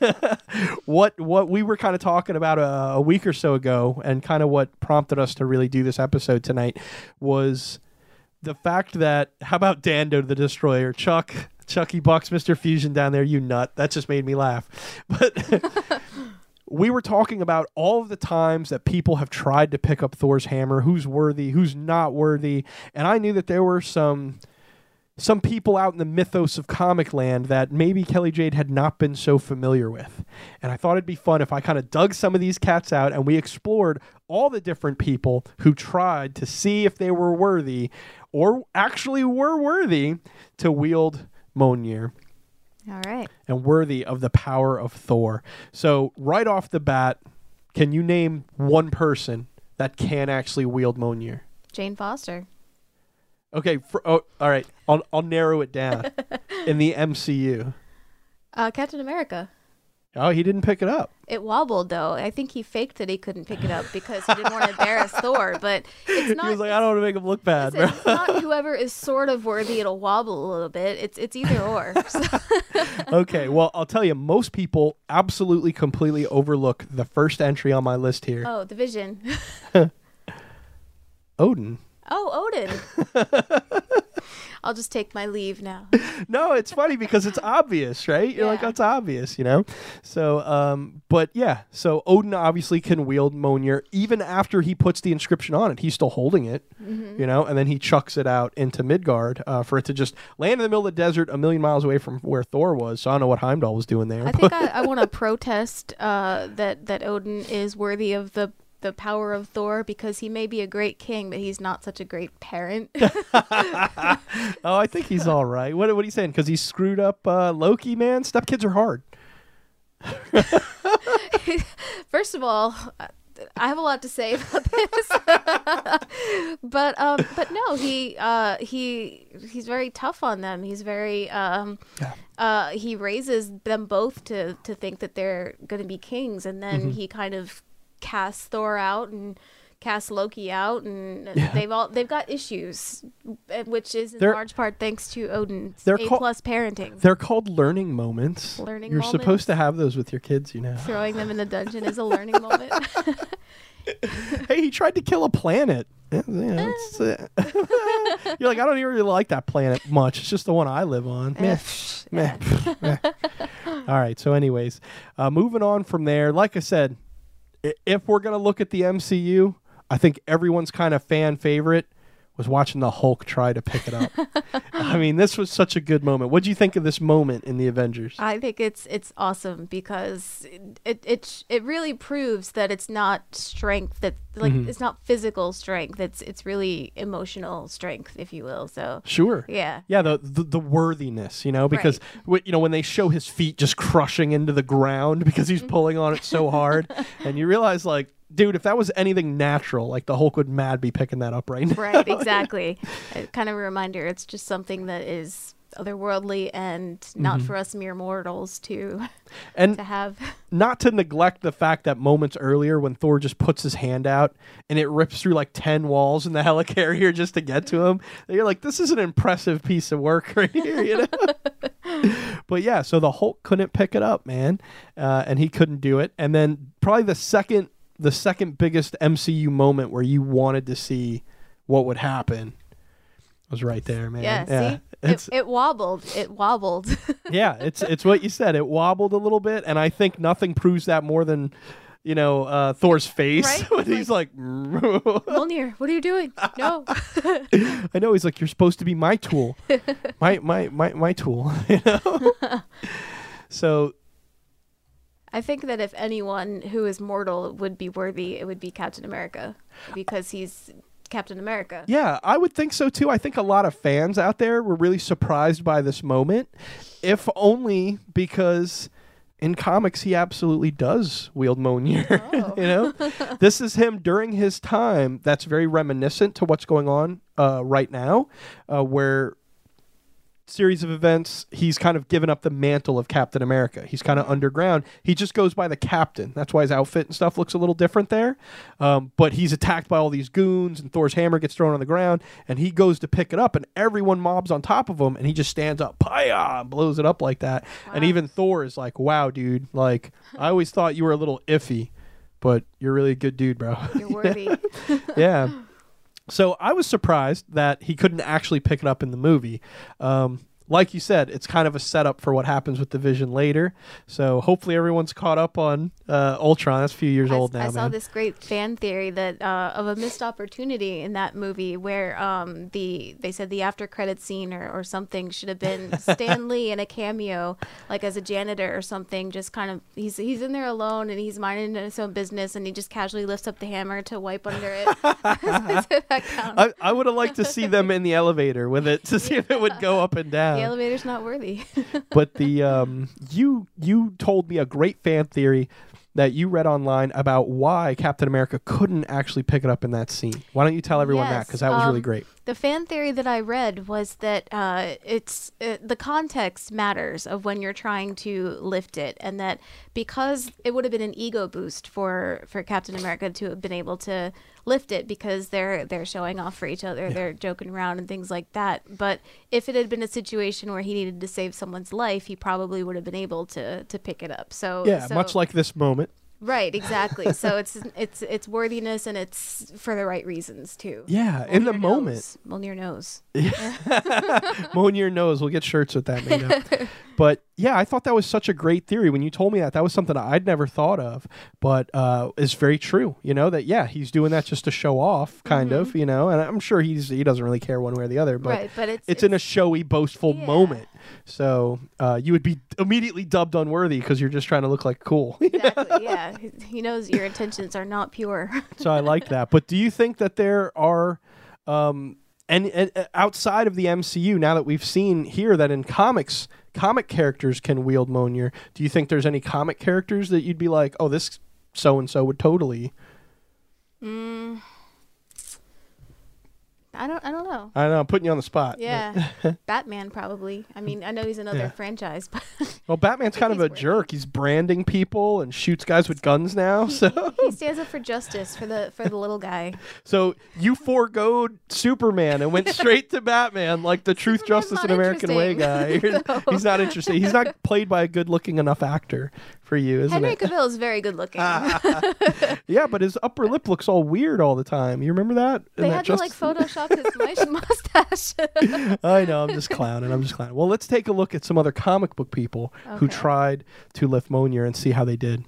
what what we were kind of talking about a, a week or so ago, and kind of what prompted us to really do this episode tonight was the fact that how about Dando the Destroyer, Chuck, Chucky Bucks, Mister Fusion down there, you nut. That just made me laugh. But we were talking about all of the times that people have tried to pick up Thor's hammer, who's worthy, who's not worthy, and I knew that there were some some people out in the mythos of comic land that maybe Kelly Jade had not been so familiar with. And I thought it'd be fun if I kind of dug some of these cats out and we explored all the different people who tried to see if they were worthy or actually were worthy to wield Mjolnir All right. and worthy of the power of Thor. So, right off the bat, can you name one person that can actually wield Mjolnir? Jane Foster. Okay, for, oh, all right. I'll I'll narrow it down. In the MCU. Uh, Captain America. Oh, he didn't pick it up. It wobbled though. I think he faked that he couldn't pick it up because he didn't want to embarrass Thor. But it's not. he was like, I don't want to make him look bad, Listen, bro. it's not whoever is sort of worthy. It'll wobble a little bit. It's it's either or. So- okay, well, I'll tell you, most people absolutely completely overlook the first entry on my list here. oh, the Vision. Odin. Oh, Odin. I'll just take my leave now. No, it's funny because it's obvious, right? You're like, that's obvious, you know? So, um, but yeah, so Odin obviously can wield Mjolnir even after he puts the inscription on it. He's still holding it, Mm-hmm. you know, and then he chucks it out into Midgard uh, for it to just land in the middle of the desert a million miles away from where Thor was. So I don't know what Heimdall was doing there. I think I, I want to protest uh, that that Odin is worthy of the the power of Thor because he may be a great king, but he's not such a great parent. oh, I think he's all right. What, what are you saying? Because he screwed up uh, Loki, man? Stepkids are hard. First of all, I have a lot to say about this, but um, but no, he uh, he he's very tough on them. He's very um, Yeah. uh, he raises them both to to think that they're going to be kings, and then Mm-hmm. he kind of casts Thor out and cast Loki out, and Yeah. they've all they've got issues, uh, which is in They're- large part thanks to Odin's They're A call- plus parenting. They're called learning moments. Learning You're moments. supposed to have those with your kids, you know. Throwing them in the dungeon is a learning moment. hey, he tried to kill a planet. Yeah, uh, You're like, I don't even really like that planet much. It's just the one I live on. Meh. Meh. Meh. All right. So, anyways, uh, moving on from there. Like I said, if we're gonna look at the MCU, I think everyone's kind of fan favorite was watching the Hulk try to pick it up. I mean, this was such a good moment. What do you think of this moment in the Avengers? I think it's it's awesome because it it it, it really proves that it's not strength that like Mm-hmm. it's not physical strength. It's it's really emotional strength, if you will. So Sure. yeah, Yeah, the, the the worthiness, you know, because wh- you know when they show his feet just crushing into the ground because he's pulling on it so hard, and you realize like, dude, if that was anything natural, like the Hulk would mad be picking that up right now. right, exactly. Kind of a reminder. It's just something that is otherworldly and not Mm-hmm. for us mere mortals to And to have. not to neglect the fact that moments earlier when Thor just puts his hand out and it rips through like 10 walls in the helicarrier just to get to him, you're like, this is an impressive piece of work right here, you know? but yeah, so the Hulk couldn't pick it up, man. Uh, and he couldn't do it. And then probably the second, the second biggest MCU moment where you wanted to see what would happen was right there, man. Yeah, see, It's, it, it wobbled. It wobbled. yeah, it's it's what you said. It wobbled a little bit, and I think nothing proves that more than you know uh, Thor's face Right? when he's like, Mjolnir, what are you doing? No. I know he's like, you're supposed to be my tool, my my my my tool, you know. so I think that if anyone who is mortal would be worthy, it would be Captain America because he's Captain America. yeah, I would think so too. I think a lot of fans out there were really surprised by this moment, if only because. In comics, he absolutely does wield Mjolnir. Oh. you know, this is him during his time. That's very reminiscent to what's going on uh, right now, uh, where series of events he's kind of given up the mantle of Captain America. He's kind of underground. He just goes by the Captain. That's why his outfit and stuff looks a little different there. Um, but he's attacked by all these goons, and Thor's hammer gets thrown on the ground, and he goes to pick it up, and everyone mobs on top of him, and he just stands up, paya, and blows it up like that. And even Thor is like, "Wow, dude! Like I always thought you were a little iffy." But you're really a good dude, bro. You're worthy. yeah. So I was surprised that he couldn't actually pick it up in the movie. Um, like you said, it's kind of a setup for what happens with the Vision later. So hopefully everyone's caught up on uh, Ultron. That's a few years I, old now. I now, saw man. this great fan theory that uh, of a missed opportunity in that movie where um, the they said the after credit scene or, or something should have been Stan Lee in a cameo like as a janitor or something just kind of he's he's in there alone and he's minding his own business and he just casually lifts up the hammer to wipe under it. Does that count? I, I would have liked to see them in the elevator with it to see if it would go up and down. The elevator's not worthy. but the um, you you told me a great fan theory that you read online about why Captain America couldn't actually pick it up in that scene. Why don't you tell everyone that? Because that was really um, great. The fan theory that I read was that uh, it's uh, the context matters of when you're trying to lift it, and that because it would have been an ego boost for for Captain America to have been able to lift it because they're they're showing off for each other, they're joking around and things like that. But if it had been a situation where he needed to save someone's life, he probably would have been able to to pick it up. So Yeah, so- much like this moment. Right, exactly. so it's it's it's worthiness and it's for the right reasons too. Yeah, in the moment. knows. Mjolnir knows. Moan your nose. We'll get shirts with that made up. but yeah, I thought that was such a great theory. When you told me that, that was something I'd never thought of, but uh, is very true. You know that yeah, he's doing that just to show off, kind of. You know, and I'm sure he's he doesn't really care one way or the other, but right, but it's it's, in a showy, boastful Yeah. moment. So uh, you would be immediately dubbed unworthy because you're just trying to look like cool. Exactly. yeah. He knows your intentions are not pure. so I like that. But do you think that there are, um, and, and outside of the MCU, now that we've seen here that in comics, comic characters can wield Mjolnir, do you think there's any comic characters that you'd be like, oh, this so and so would totally? Mm. I don't. I don't know. I know. I'm putting you on the spot. Yeah, Batman probably. I mean, I know he's another Yeah. franchise, but Well, Batman's kind of a jerk. He's branding people and shoots guys with guns now. So, he stands up for justice for the for the little guy. so you foregoed Superman and went straight to Batman, like the truth, Superman's justice, and American way guy. so- He's not interesting. He's not played by a good-looking enough actor for you, isn't Henry it? Cavill is very good looking. Ah. Yeah, but his upper lip looks all weird all the time. You remember that? They that had to like Photoshop his mu- mustache. I know. I'm just clowning. I'm just clowning. Well, let's take a look at some other comic book people who tried to lift Mjolnir and see how they did.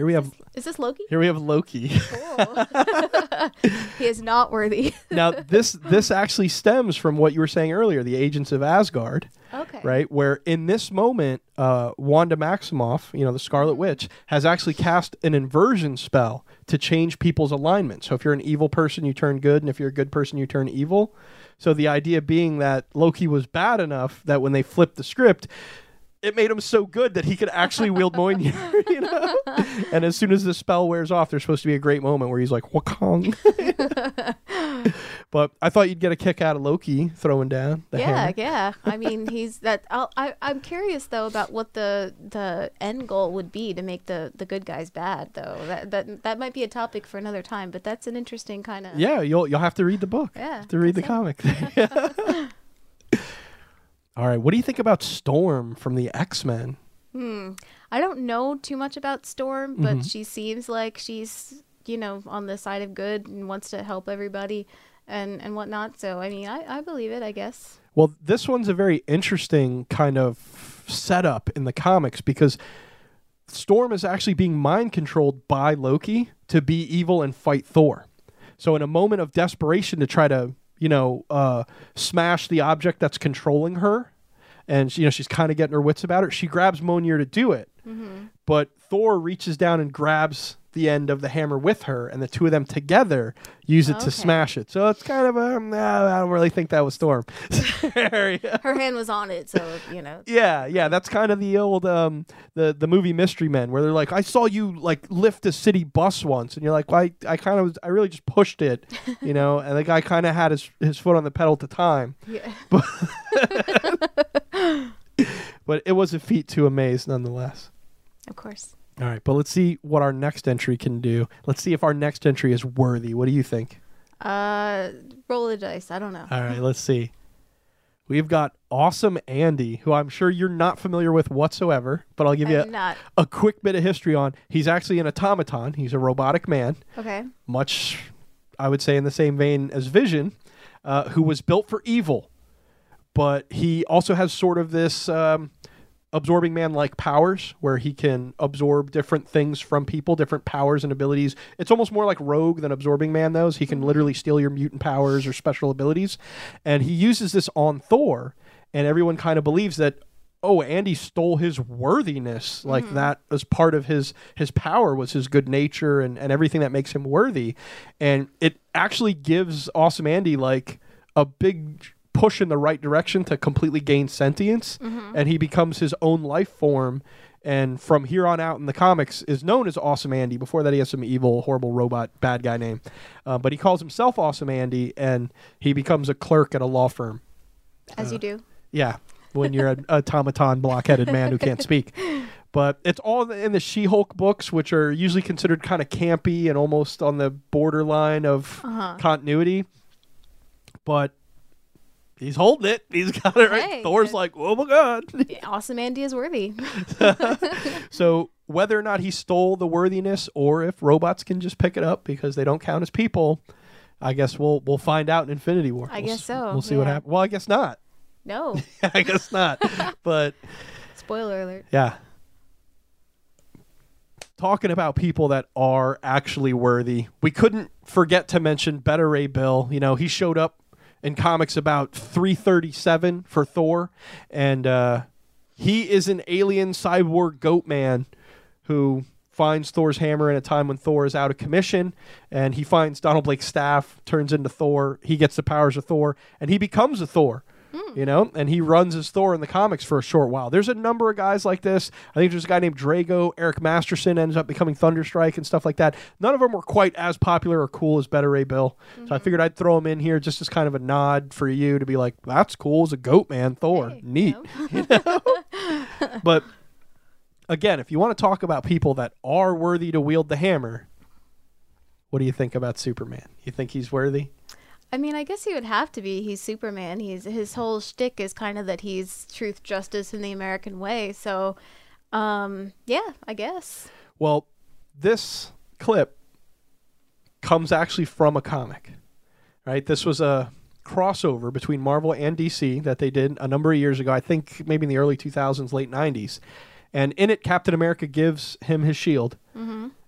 Here we have is this Loki? here we have Loki. Cool. he is not worthy. now this this actually stems from what you were saying earlier, the Agents of Asgard, Okay. right? Where in this moment, uh, Wanda Maximoff, you know, the Scarlet Witch, has actually cast an inversion spell to change people's alignment. So if you're an evil person, you turn good, and if you're a good person, you turn evil. So the idea being that Loki was bad enough that when they flipped the script, it made him so good that he could actually wield Mjolnir, you know. And as soon as the spell wears off, there's supposed to be a great moment where he's like "Wakong." but I thought you'd get a kick out of Loki throwing down the yeah, hammer. yeah. I mean, he's that. I'll, I I'm curious though about what the the end goal would be to make the the good guys bad. Though that that that might be a topic for another time. But that's an interesting kind of. Yeah, you'll you'll have to read the book. Yeah, to read the so. comic. All right, what do you think about Storm from the X Men? Hmm. I don't know too much about Storm, but Mhm. she seems like she's you know on the side of good and wants to help everybody and and whatnot. So I mean, I I believe it. I guess. Well, this one's a very interesting kind of setup in the comics because Storm is actually being mind controlled by Loki to be evil and fight Thor. So, in a moment of desperation to try to, you know, uh, smash the object that's controlling her, and you know she's kind of getting her wits about her, she grabs Mjolnir to do it. Mm-hmm. But Thor reaches down and grabs the end of the hammer with her, and the two of them together use it to smash it. So it's kind of a, nah, I don't really think that was Storm. Her hand was on it, so you know. Yeah, yeah, that's kind of the old um the the movie Mystery Men where they're like, I saw you like lift a city bus once, and you're like, well, I I kind of was, I really just pushed it, you know, and the guy kind of had his his foot on the pedal at the time, Yeah. But, but it was a feat to amaze nonetheless. Of course. All right, but let's see what our next entry can do. Let's see if our next entry is worthy. What do you think? Uh, roll the dice. I don't know. All right, let's see. We've got Awesome Andy, who I'm sure you're not familiar with whatsoever, but I'll give you I'm not. a quick bit of history on. He's actually an automaton. He's a robotic man, Okay. much, I would say, in the same vein as Vision, uh, who was built for evil. But he also has sort of this um, absorbing man like powers where he can absorb different things from people, different powers and abilities. It's almost more like Rogue than absorbing man, those. He can literally steal your mutant powers or special abilities. And he uses this on Thor, and everyone kind of believes that. Oh, Andy stole his worthiness. Like mm-hmm. that as part of his his power was his good nature and, and everything that makes him worthy. And it actually gives Awesome Andy like a big push in the right direction to completely gain sentience and he becomes his own life form. And from here on out in the comics is known as awesome andy. Before that he has some evil horrible robot bad guy name. Uh, but he calls himself awesome andy and he becomes a clerk at a law firm. As Uh, you do. yeah when you're an automaton block-headed man who can't speak. But it's all in the she-hulk books which are usually considered kind of campy and almost on the borderline of Uh-huh. continuity. But he's holding it he's got it right Hey, thor's like oh my god Awesome Andy is worthy. so whether or not he stole the worthiness or if robots can just pick it up because they don't count as people i guess we'll we'll find out in infinity war I We'll guess so, we'll see what happens well i guess not No. i guess not but Spoiler alert. Yeah. Talking about people that are actually worthy, we couldn't forget to mention Beta Ray Bill. You know, he showed up in comics about 337 for Thor, and uh, he is an alien cyborg goat man who finds Thor's hammer in a time when Thor is out of commission, and he finds Donald Blake's staff, turns into Thor. He gets the powers of Thor, and he becomes a Thor. Hmm. You know, and he runs as Thor in the comics for a short while. There's a number of guys like this. I think there's a guy named Drago. Eric Masterson ends up becoming Thunderstrike and stuff like that. None of them were quite as popular or cool as Beta Ray Bill. So I mm-hmm. figured I'd throw him in here just as kind of a nod for you to be like, that's cool as a goat man, Thor. Hey, Neat. you know? But again, if you want to talk about people that are worthy to wield the hammer, what do you think about Superman? You think he's worthy? I mean, I guess he would have to be. He's Superman. He's his whole shtick is kind of that he's truth, justice, in the American way. So, um, yeah, I guess. Well, this clip comes actually from a comic, right? This was a crossover between Marvel and DC that they did a number of years ago. I think maybe in the early 2000s, late 90s. And in it, Captain America gives him his shield,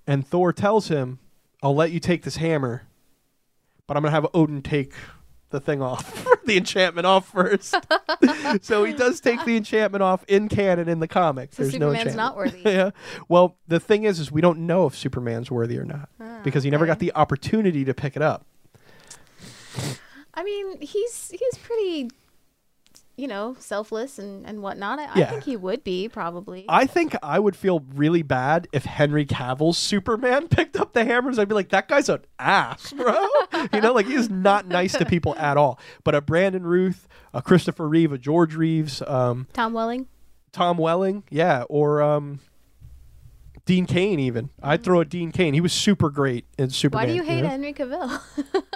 and Thor tells him, "I'll let you take this hammer, but I'm gonna have Odin take." The thing off, the enchantment off first. so he does take the enchantment off in canon in the comics. So There's no Superman's enchantment. not worthy. yeah. Well, the thing is, is we don't know if Superman's worthy or not ah, because he never okay. got the opportunity to pick it up. I mean, he's he's pretty, you know, selfless and and whatnot. I, Yeah. I think he would be probably. I think I would feel really bad if Henry Cavill's Superman picked up the hammers. I'd be like, that guy's an ass, bro. you know, like he's not nice to people at all. But a Brandon Routh, a Christopher Reeve, a George Reeves, um, Tom Welling. Tom Welling, yeah, or um, Dean Cain. Even I'd throw a Dean Cain. He was super great in Superman. Why do you hate know? Henry Cavill?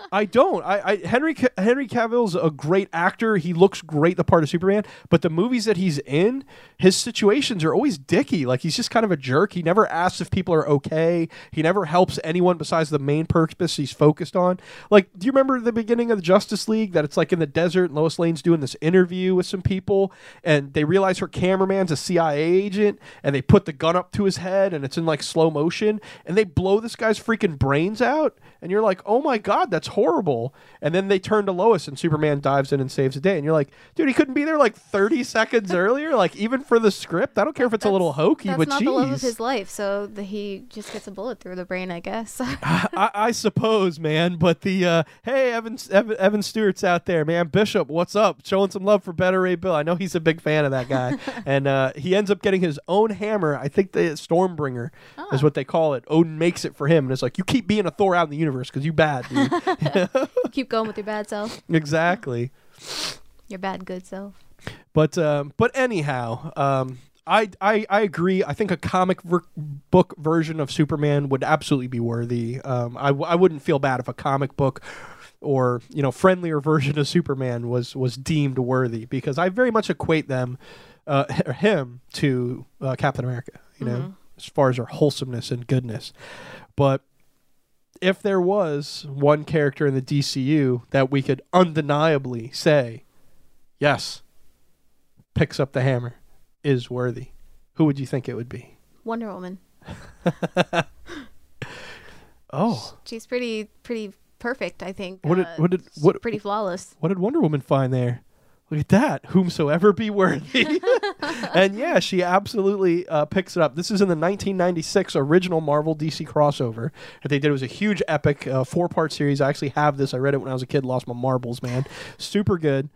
I don't. I, I Henry Ca- Henry Cavill's a great actor. He looks great the part of Superman, but the movies that he's in, his situations are always dicky. Like he's just kind of a jerk. He never asks if people are okay. He never helps anyone besides the main purpose he's focused on. Like, do you remember the beginning of the Justice League that it's like in the desert and Lois Lane's doing this interview with some people and they realize her cameraman's a CIA agent and they put the gun up to his head and it's in like slow motion and they blow this guy's freaking brains out and you're like, "Oh my god, that's horrible." And then they turn to Lois and Superman dives in and saves the day and you're like, "Dude, he couldn't be there like 30 seconds earlier like even for the script. I don't care if it's a little hokey, That's but not the love of his life, so the, he just gets a bullet through the brain, I guess. I, I suppose, man. But the uh, hey, Evan, Evan Evan Stewart's out there, man. Bishop, what's up? Showing some love for Beta Ray Bill. I know he's a big fan of that guy, and uh, he ends up getting his own hammer. I think the Stormbringer is what they call it. Odin makes it for him, and it's like you keep being a Thor out in the universe because you bad, dude. Keep going with your bad self, exactly. your bad good self. But um, but anyhow, um, I, I I agree. I think a comic ver- book version of Superman would absolutely be worthy. Um, I I wouldn't feel bad if a comic book or you know friendlier version of Superman was was deemed worthy because I very much equate them uh, him to uh, Captain America. You know, as far as their wholesomeness and goodness, but. If there was one character in the DCU that we could undeniably say, yes, picks up the hammer is worthy, who would you think it would be? Wonder Woman. Oh, She's pretty pretty perfect, I think. What did- Uh, what did- what- pretty flawless. what did Wonder Woman find there? Look at that. Whomsoever be worthy. and yeah, she absolutely uh, picks it up. This is in the 1996 original Marvel DC crossover that they did. It was a huge epic uh, four part series. I actually have this. I read it when I was a kid, lost my marbles, man. Super good.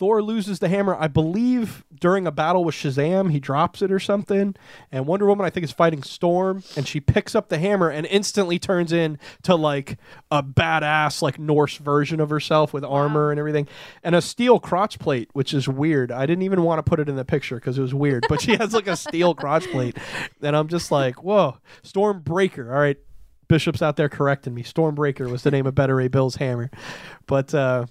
Thor loses the hammer, I believe, during a battle with Shazam. He drops it or something. And Wonder Woman, I think, is fighting Storm, and she picks up the hammer and instantly turns into like a badass, like Norse version of herself with armor and everything, and a steel crotch plate, which is weird. I didn't even want to put it in the picture because it was weird, but she has like a steel crotch plate, and I'm just like, whoa, Stormbreaker. All right, Bishop's out there correcting me. Stormbreaker was the name of Beta Ray Bill's hammer, but. uh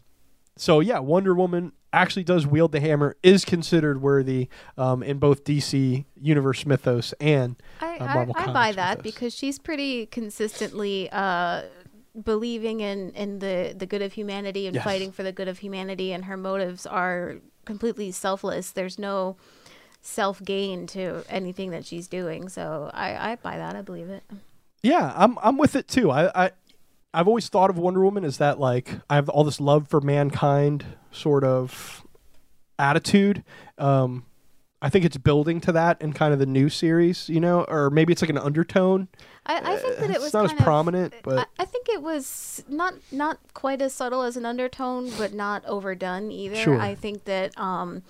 so yeah, Wonder Woman actually does wield the hammer, is considered worthy um, in both DC universe mythos and I, uh, Marvel I Comics buy that mythos. because she's pretty consistently uh, believing in, in the, the good of humanity and Yes. fighting for the good of humanity, and her motives are completely selfless. There's no self gain to anything that she's doing. So I, I buy that. I believe it. yeah, I'm I'm with it too. I, I I've always thought of Wonder Woman as that like I have all this love for mankind sort of attitude. Um, I think it's building to that in kind of the new series, you know, or maybe it's like an undertone. I, I think that it It's was not as of- prominent, but- I, I think it was not not quite as subtle as an undertone, but not overdone either. Sure. I think that um,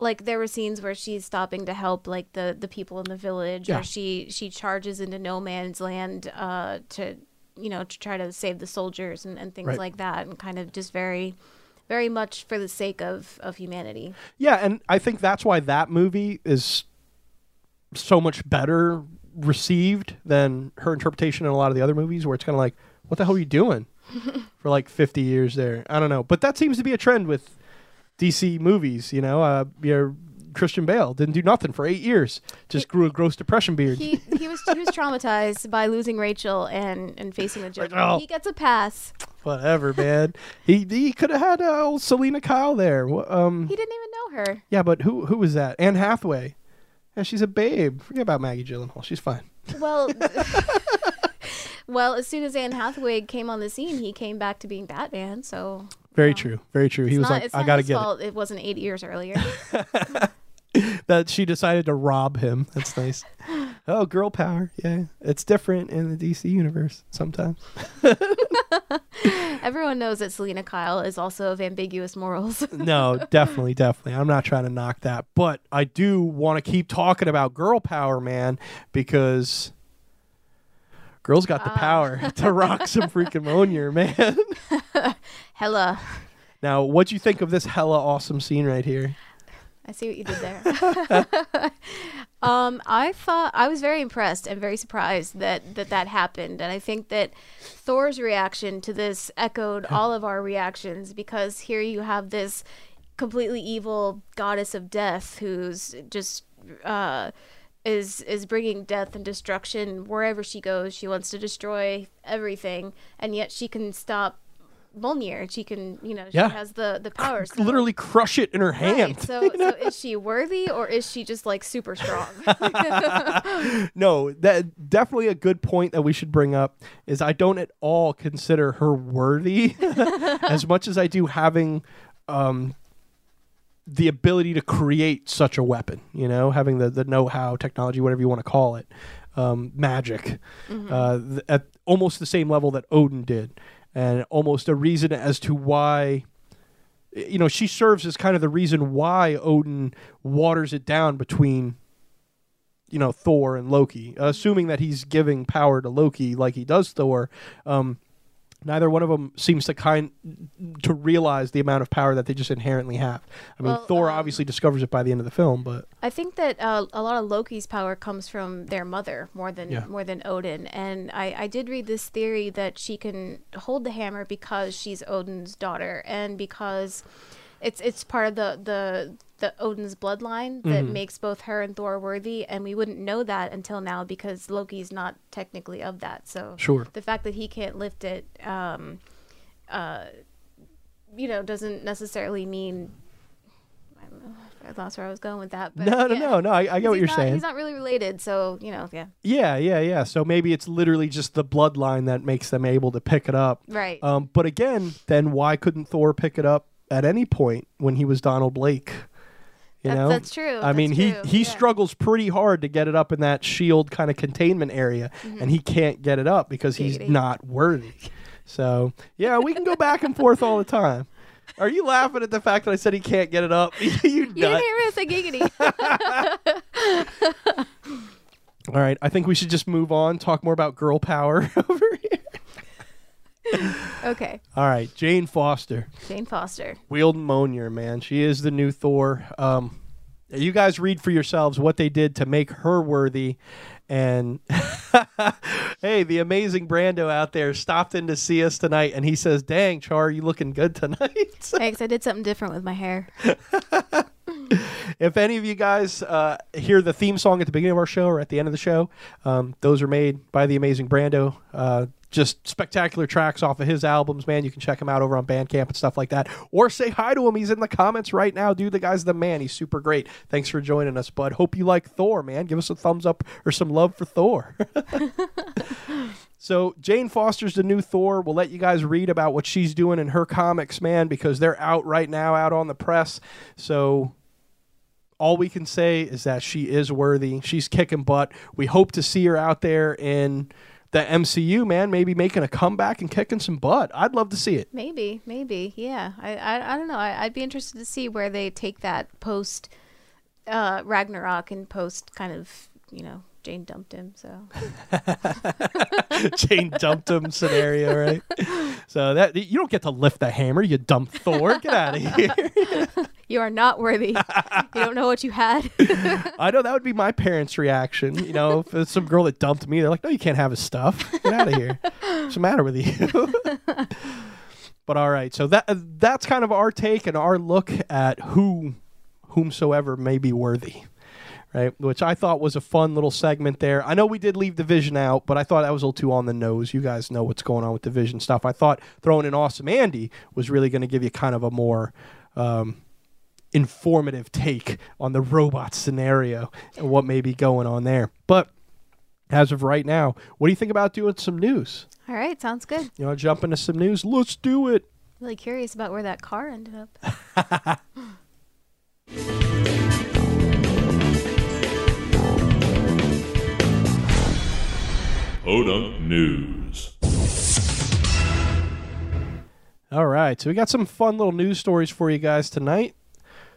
like there were scenes where she's stopping to help like the the people in the village, Yeah. or she she charges into no man's land uh, to you know to try to save the soldiers and, and things Right. like that, and kind of just very very much for the sake of of humanity. Yeah, and I think that's why that movie is so much better received than her interpretation in a lot of the other movies where it's kind of like, what the hell are you doing for like 50 years there? I don't know. But that seems to be a trend with DC movies, you know. Uh, your Christian Bale didn't do nothing for eight years, just grew a gross depression beard. He he was he was traumatized by losing Rachel and and facing the judge. He gets a pass. Whatever, man. he he could have had uh, old Selina Kyle there. Um, He didn't even know her. yeah, but who who was that? Anne Hathaway. Yeah, she's a babe. Forget about Maggie Gyllenhaal. She's fine. Well, well, as soon as Anne Hathaway came on the scene, he came back to being Batman. So Very Wow. true. Very true. He was not, like, I got to get it. It. wasn't eight years earlier. that she decided to rob him. That's nice. oh, girl power. Yeah. It's different in the DC universe sometimes. Everyone knows that Selina Kyle is also of ambiguous morals. No, definitely, definitely. I'm not trying to knock that, but I do want to keep talking about girl power, man, because girls got the Ah. power to rock some freaking Mjolnir, man. Hella. now, what'd you think of this hella awesome scene right here? I see what you did there. um, I thought I was very impressed and very surprised that, that that happened, and I think that Thor's reaction to this echoed all of our reactions because here you have this completely evil goddess of death who's just uh, is is bringing death and destruction wherever she goes. She wants to destroy everything, and yet she can stop. Mjolnir. She can, you know, she Yeah. has the the powers. so- Literally crush it in her hand. Right. So, so is she worthy or is she just like super strong? no, that definitely a good point that we should bring up is I don't at all consider her worthy as much as I do having um, the ability to create such a weapon. You know, having the the know how, technology, whatever you want to call it, um, magic, uh, th- at almost the same level that Odin did, and almost a reason as to why you know, she serves as kind of the reason why Odin waters it down between, you know, Thor and Loki, assuming that he's giving power to Loki like he does Thor. Um, neither one of them seems to kind to realize the amount of power that they just inherently have. I mean, Well, Thor um, obviously discovers it by the end of the film, but I think that uh, a lot of Loki's power comes from their mother more than Yeah. more than Odin. And I, I did read this theory that she can hold the hammer because she's Odin's daughter and because it's it's part of the the the Odin's bloodline that Mhm. makes both her and Thor worthy. And we wouldn't know that until now because Loki's not technically of that. So sure. the fact that he can't lift it, um, uh, you know, doesn't necessarily mean. I. I lost where I was going with that. But No, no, yeah. no, no. I, I get what you're not- saying. He's not really related, so you know, yeah, Yeah, yeah, yeah. So maybe it's literally just the bloodline that makes them able to pick it up. right. Um, but again, then why couldn't Thor pick it up at any point when he was Donald Blake? You That's- know, that's true, I mean, that's he true, he yeah. struggles pretty hard to get it up in that shield kind of containment area, mm-hmm. and he can't get it up because he's not worthy. So yeah, we can go back and forth all the time. Are you laughing at the fact that I said he can't get it up? you you didn't hear me say giggity. All right, I think we should just move on. Talk more about girl power over here. okay, All right, Jane Foster. Jane Foster. Wielding Mjolnir, man. She is the new Thor. Um, you guys read for yourselves what they did to make her worthy. And hey, the amazing Brando out there stopped in to see us tonight, and he says, "Dang, Char, you looking good tonight." Thanks. I did something different with my hair. if any of you guys uh, hear the theme song at the beginning of our show or at the end of the show, um, those are made by the amazing Brando. Uh, just spectacular tracks off of his albums, man. You can check him out over on Bandcamp and stuff like that. Or say hi to him. He's in the comments right now, dude. The guy's the man. He's super great. Thanks for joining us, bud. Hope you like Thor, man. Give us a thumbs up or some love for Thor. So Jane Foster's the new Thor. We'll let you guys read about what she's doing in her comics, man, because they're out right now, out on the press. So all we can say is that she is worthy. She's kicking butt. We hope to see her out there in the MCU, man, maybe making a comeback and kicking some butt. I'd love to see it. Maybe, maybe, yeah. I, I, I don't know. I, I'd be interested to see where they take that post uh, Ragnarok and post kind of, you know, Jane dumped him. So Jane dumped him scenario, right? So that you don't get to lift the hammer. You dump Thor. Get out of here. you are not worthy. you don't know what you had. I know that would be my parents' reaction. You know, if it's some girl that dumped me, they're like, "No, you can't have his stuff. Get out of here. What's the matter with you?" but all right, so that that's kind of our take and our look at who whomsoever may be worthy right? Which I thought was a fun little segment there. I know we did leave division out, but I thought that was a little too on the nose. You guys know what's going on with division stuff. I thought throwing in Awesome Andy was really going to give you kind of a more um, informative take on the robot scenario and what may be going on there. But as of right now, what do you think about doing some news? All right, sounds good. You want to jump into some news? Let's do it. Really curious about where that car ended up. Podunk News. All right, so we got some fun little news stories for you guys tonight.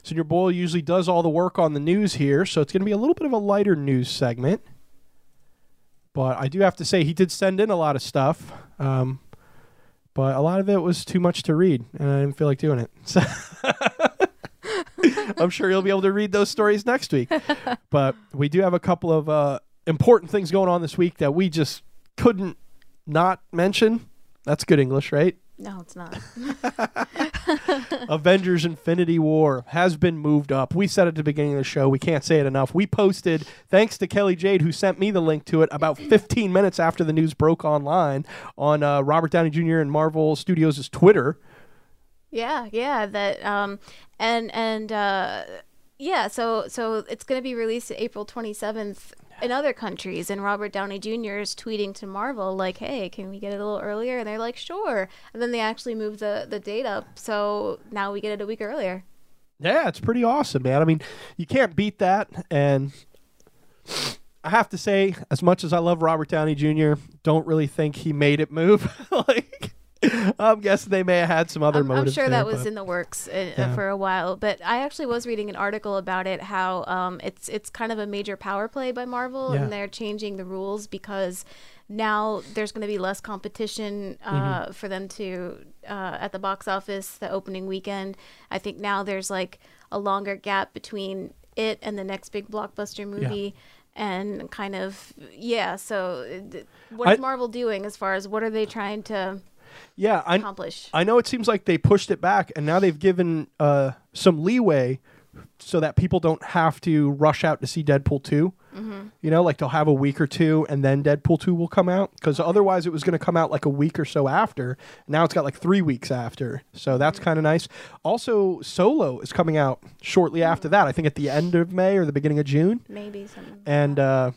Senior Bowl usually does all the work on the news here, so it's going to be a little bit of a lighter news segment. But I do have to say, he did send in a lot of stuff, um, but a lot of it was too much to read, and I didn't feel like doing it. So I'm sure you'll be able to read those stories next week. But we do have a couple of uh, important things going on this week that we just couldn't not mention. That's good English, right? No, it's not. Avengers Infinity War has been moved up. We said at the beginning of the show, we can't say it enough. We posted, thanks to Kelly Jade, who sent me the link to it about 15 minutes after the news broke online on uh, Robert Downey Jr. and Marvel Studios' Twitter. Yeah, yeah, that um and and uh yeah, so so it's going to be released April 27th in other countries and Robert Downey Jr. is tweeting to Marvel like, "Hey, can we get it a little earlier?" And they're like, "Sure." And then they actually moved the the date up, so now we get it a week earlier. Yeah, it's pretty awesome, man. I mean, you can't beat that and I have to say, as much as I love Robert Downey Jr., don't really think he made it move. like I'm guessing they may have had some other I'm, I'm sure there, that was but- in the works uh, Yeah. for a while, but I actually was reading an article about it. How um, it's it's kind of a major power play by Marvel, Yeah. and they're changing the rules because now there's going to be less competition uh, Mm-hmm. for them to uh, at the box office the opening weekend. I think now there's like a longer gap between it and the next big blockbuster movie. And kind of yeah, so uh, what is I- Marvel doing as far as what are they trying to yeah, I, accomplish? I know it seems like they pushed it back, and now they've given uh, some leeway so that people don't have to rush out to see Deadpool 2. You know, like they'll have a week or two, and then Deadpool 2 will come out. Because otherwise, it was going to come out like a week or so after. Now it's got like three weeks after. So that's kind of nice. Also, Solo is coming out shortly after that. I think at the end of May or the beginning of June Maybe something. and uh,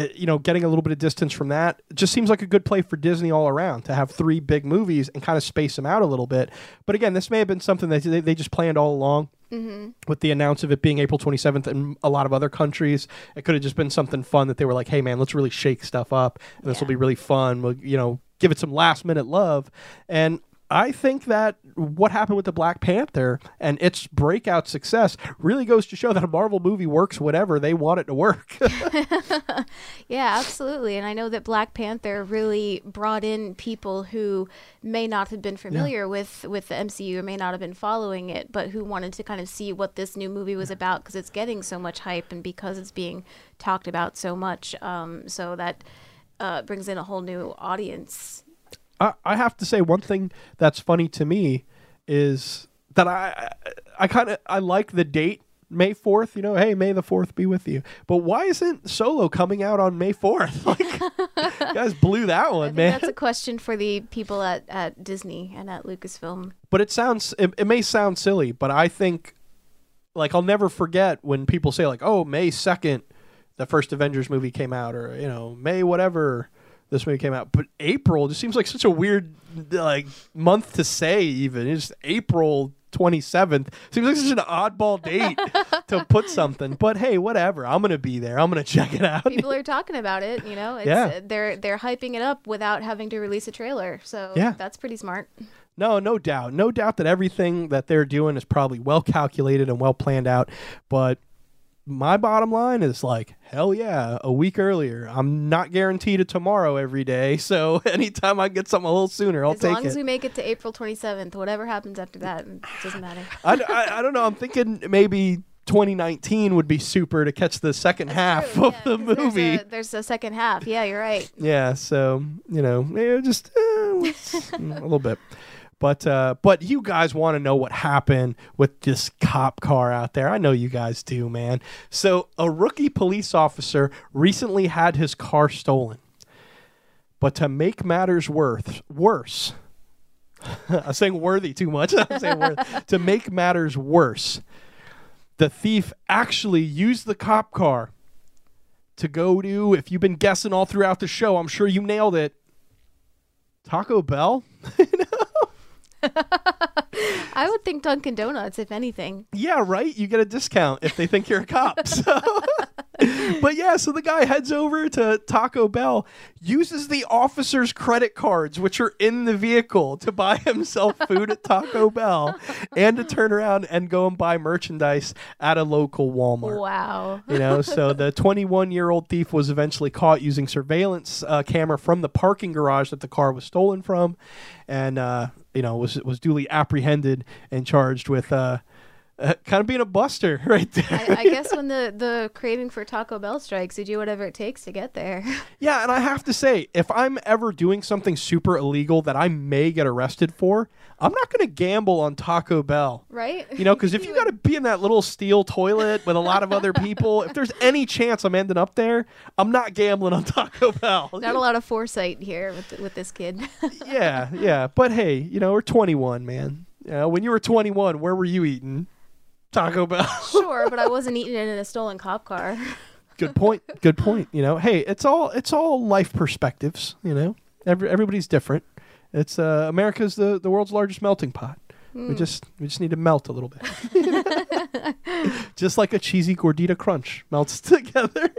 Uh, you know, getting a little bit of distance from that just seems like a good play for Disney all around to have three big movies and kind of space them out a little bit. But again, this may have been something that they, they just planned all along. Mm-hmm. With the announce of it being April 27th in a lot of other countries, it could have just been something fun that they were like, "Hey, man, let's really shake stuff up, and this will be really fun." We'll, you know, give it some last minute love. And I think that what happened with the Black Panther and its breakout success really goes to show that a Marvel movie works whatever they want it to work. Yeah, absolutely. And I know that Black Panther really brought in people who may not have been familiar with with the MCU or may not have been following it, but who wanted to kind of see what this new movie was about because it's getting so much hype and because it's being talked about so much. Um, so that uh, brings in a whole new audience. I, I have to say one thing that's funny to me is that I I kind of I like the date May fourth. You know, hey, May the fourth be with you. But why isn't Solo coming out on May fourth? Like, you guys blew that one, man. that's a question for the people at, at Disney and at Lucasfilm. but it sounds it, it may sound silly, but I think like I'll never forget when people say like, "Oh, May 2nd the first Avengers movie came out or, you know, May whatever this movie came out. But April just seems like such a weird like month to say. Even it's April 27th seems like such an oddball date to put something. But hey, whatever. I'm gonna be there. I'm gonna check it out. People are talking about it. You know, it's, Yeah. Uh, they're they're hyping it up without having to release a trailer. So Yeah. that's pretty smart. No, no doubt. No doubt that everything that they're doing is probably well calculated and well planned out. But my bottom line is like, hell yeah, a week earlier. I'm not guaranteed a tomorrow every day. So anytime I get something a little sooner, I'll as take it. as we make it to April 27th, whatever happens after that, it doesn't matter. I, I, I don't know. I'm thinking maybe 2019 would be super to catch the second half True, of yeah, the 'cause there's movie. a- There's a, second half. Yeah, you're right. Yeah, so you know, just mm, a little bit. But uh, but you guys want to know what happened with this cop car out there? I know you guys do, man. So a rookie police officer recently had his car stolen. But to make matters worth worse, I'm saying worthy too much. I'm saying worth. to make matters worse, the thief actually used the cop car to go to, if you've been guessing all throughout the show, I'm sure you nailed it. Taco Bell? I would think Dunkin' Donuts, if anything. Yeah, right. You get a discount if they think you're a cop. So. but yeah, so the guy heads over to Taco Bell, uses the officer's credit cards, which are in the vehicle, to buy himself food at Taco Bell and to turn around and go and buy merchandise at a local Walmart. Wow. you know so the 21 year old thief was eventually caught using surveillance uh, camera from the parking garage that the car was stolen from and uh, you know was was duly apprehended and charged with uh, uh, kind of being a buster right there I, I guess when the, the craving for Taco Bell strikes, you do whatever it takes to get there. yeah and i have to say if i'm ever doing something super illegal that i may get arrested for i'm not going to gamble on taco bell right? You know, because if you got to be in that little steel toilet with a lot of other people, if there's any chance I'm ending up there, I'm not gambling on Taco Bell. Not a lot of foresight here with with this kid. yeah, yeah. But hey, you know, we're 21, man. Yeah, when you were 21, where were you eating? Taco Bell. sure, but I wasn't eating it in a stolen cop car. Good point. Good point. You know, hey, it's all it's all life perspectives. You know, Every, everybody's different. It's uh, America's the the world's largest melting pot. We just we just need to melt a little bit, just like a cheesy gordita crunch melts together.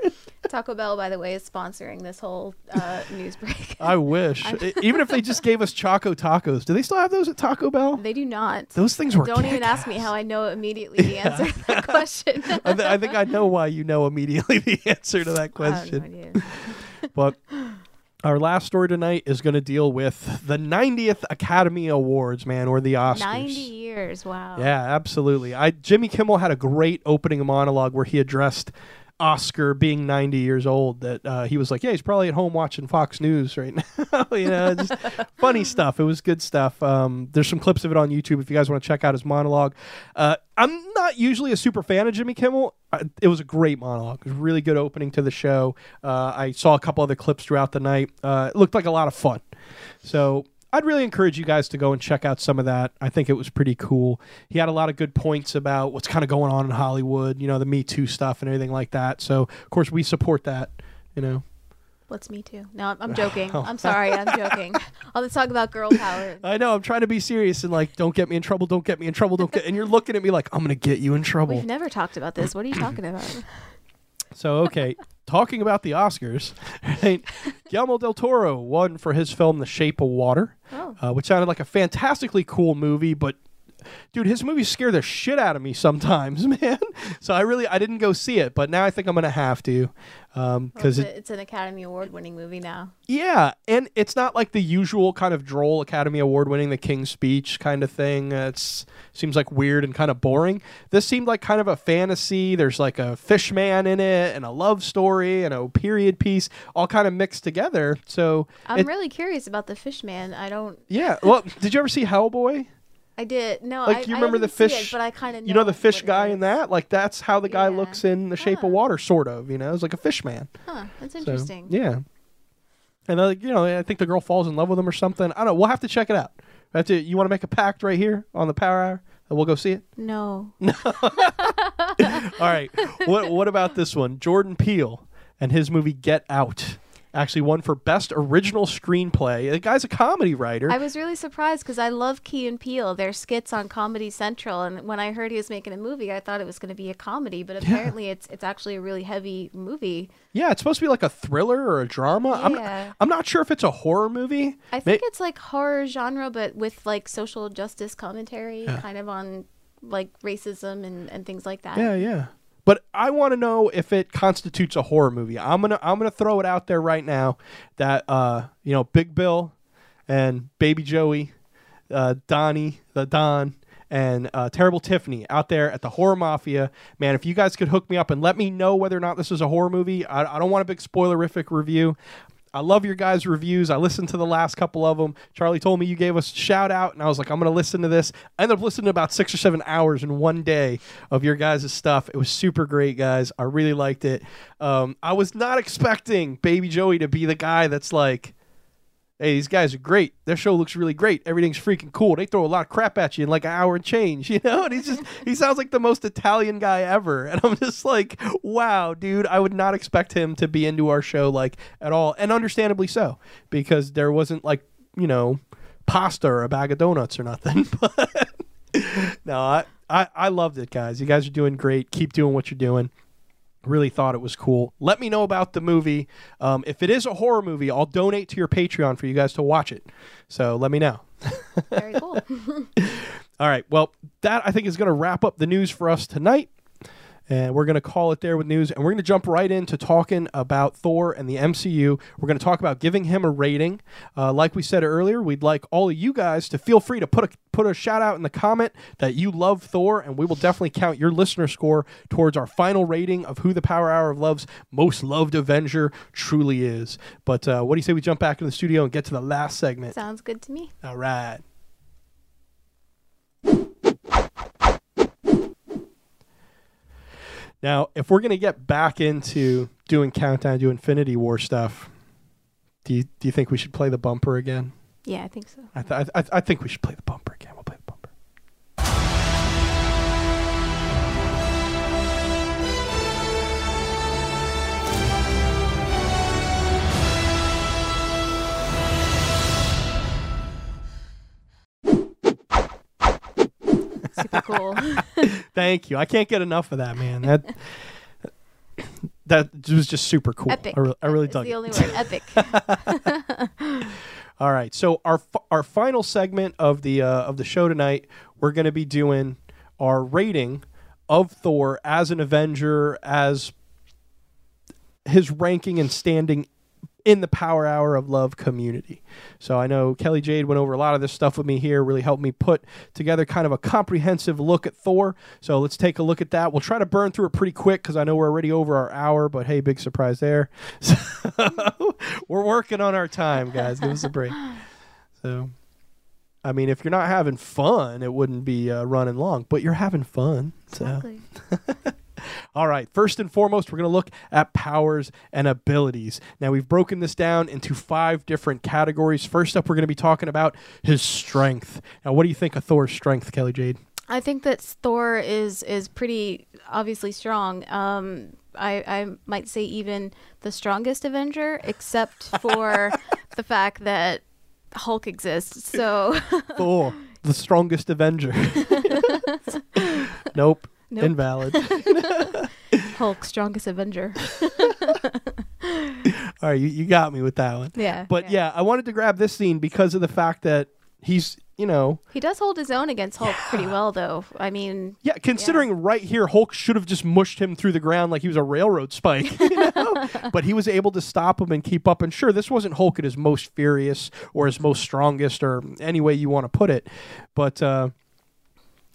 Taco Bell, by the way, is sponsoring this whole uh, news break. I wish, even if they just gave us Choco Tacos. Do they still have those at Taco Bell? They do not. Those things were. Don't even ask me how I know immediately the answer to that question. I, th- I think I know why you know immediately the answer to that I have no question. idea. But our last story tonight is going to deal with the 90th Academy Awards, man, or the Oscars. 90 years. Wow. Yeah, absolutely. I Jimmy Kimmel had a great opening monologue where he addressed Oscar being 90 years old. That uh, he was like, yeah, he's probably at home watching Fox News right now. you know, just funny stuff. It was good stuff. Um, there's some clips of it on YouTube if you guys want to check out his monologue. Uh, I'm not usually a super fan of Jimmy Kimmel. I, it was a great monologue. It was a really good opening to the show. Uh, I saw a couple other clips throughout the night. Uh, it looked like a lot of fun. So I'd really encourage you guys to go and check out some of that. I think it was pretty cool. He had a lot of good points about what's kind of going on in Hollywood, you know, the Me Too stuff and everything like that. So, of course, we support that, you know. What's me too? No, I'm- I'm joking. Oh. I'm sorry. I'm joking. I'll just talk about girl power. I know, I'm trying to be serious and like, don't get me in trouble, don't get me in trouble, don't get. And you're looking at me like, I'm going to get you in trouble. We've never talked about this. What are you talking about? So okay, talking about the Oscars, right? Guillermo del Toro won for his film The Shape of Water, Oh. uh, which sounded like a fantastically cool movie, but dude, his movies scare the shit out of me sometimes, man. So I really I didn't go see it, but now I think I'm gonna have to Well, because it's, it, it's an Academy Award winning movie now. yeah, and it's not like the usual kind of droll Academy Award winning The King's Speech kind of thing. Uh, It's seems like weird and kind of boring. This seemed like kind of a fantasy. There's like a fish man in it and a love story and a period piece all kind of mixed together. So I'm it- really curious about the fish man. I don't. yeah. Well, did you ever see Hellboy? I did. No, Like I, you remember the see it, fish? but I kind of You know the fish guy in that? Like that's how the guy Yeah. looks in The Shape Huh. of Water, sort of. You know, it's like a fish man. Huh, that's So, interesting. yeah. And like you know, I think the girl falls in love with him or something. I don't know. We'll have to check it out. That's it. You want to make a pact right here on the Power Hour, and we'll go see it. No. No. All right. what What about this one? Jordan Peele and his movie Get Out. Actually won for best original screenplay. The guy's a comedy writer. I was really surprised because I love Key and Peele, their skits on Comedy Central, and when I heard he was making a movie, I thought it was going to be a comedy, but apparently it's it's actually a really heavy movie. yeah, it's supposed to be like a thriller or a drama. I'm, Yeah. I'm not sure if it's a horror movie. I May- think it's like horror genre, but with like social justice commentary, kind of on like racism and, and things like that. Yeah, yeah. But I want to know if it constitutes a horror movie. I'm gonna I'm gonna throw it out there right now that uh you know Big Bill and Baby Joey, uh, Donnie the Don and uh, Terrible Tiffany out there at the Horror Mafia. Man, if you guys could hook me up and let me know whether or not this is a horror movie, I, I don't want a big spoilerific review. I love your guys' reviews. I listened to the last couple of them. Charlie told me you gave us a shout out, and I was like, I'm going to listen to this. I ended up listening to about six or seven hours in one day of your guys' stuff. It was super great, guys. I really liked it. Um, I was not expecting Baby Joey to be the guy that's like, hey, these guys are great. Their show looks really great. Everything's freaking cool. They throw a lot of crap at you in like an hour and change, you know? And he's just, he sounds like the most Italian guy ever. And I'm just like, wow, dude, I would not expect him to be into our show like at all. And understandably so, because there wasn't like, you know, pasta or a bag of donuts or nothing. But no, I, I, I loved it, guys. You guys are doing great. Keep doing what you're doing really thought it was cool. Let me know about the movie. Um, if it is a horror movie, I'll donate to your Patreon for you guys to watch it. So let me know. Very cool. All right. Well, that I think is going to wrap up the news for us tonight. And we're going to call it there with news. And we're going to jump right into talking about Thor and the MCU. We're going to talk about giving him a rating. Uh, like we said earlier, we'd like all of you guys to feel free to put a, put a shout out in the comment that you love Thor. And we will definitely count your listener score towards our final rating of who the Power Hour of Love's most loved Avenger truly is. But uh, what do you say we jump back in the studio and get to the last segment? Sounds good to me. All right. Now, if we're gonna get back into doing countdown to Infinity War stuff, do you do you think we should play the bumper again? Yeah, I think so. I th- I, th- I think we should play the bumper again. We'll play the bumper. Super cool. Thank you. I can't get enough of that, man. That that was just super cool. Epic. I, re- I really It's dug the it. only word. Epic. All right. So our f- our final segment of the uh, of the show tonight, we're going to be doing our rating of Thor as an Avenger, as his ranking and standing in the Power Hour of Love community. So I know Kelly Jade went over a lot of this stuff with me here, really helped me put together kind of a comprehensive look at Thor. So let's take a look at that. We'll try to burn through it pretty quick because I know we're already over our hour, but hey, big surprise there. So we're working on our time, guys. Give us a break. So, I mean, if you're not having fun, it wouldn't be uh, running long, but you're having fun. So. Exactly. All right, first and foremost, we're going to look at powers and abilities. Now, we've broken this down into five different categories. First up, we're going to be talking about his strength. Now, what do you think of Thor's strength, Kelly Jade? I think that Thor is is pretty obviously strong. Um, I I might say even the strongest Avenger, except for the fact that Hulk exists. So Thor, the strongest Avenger. nope, Nope. invalid. Hulk, strongest Avenger. All right, you, you got me with that one. Yeah. But yeah, I wanted to grab this scene because of the fact that he's, you know, He does hold his own against Hulk pretty well, though. I mean, Yeah, considering right here, Hulk should have just mushed him through the ground like he was a railroad spike, you know? but he was able to stop him and keep up. And sure, this wasn't Hulk at his most furious or his most strongest or any way you want to put it, but uh,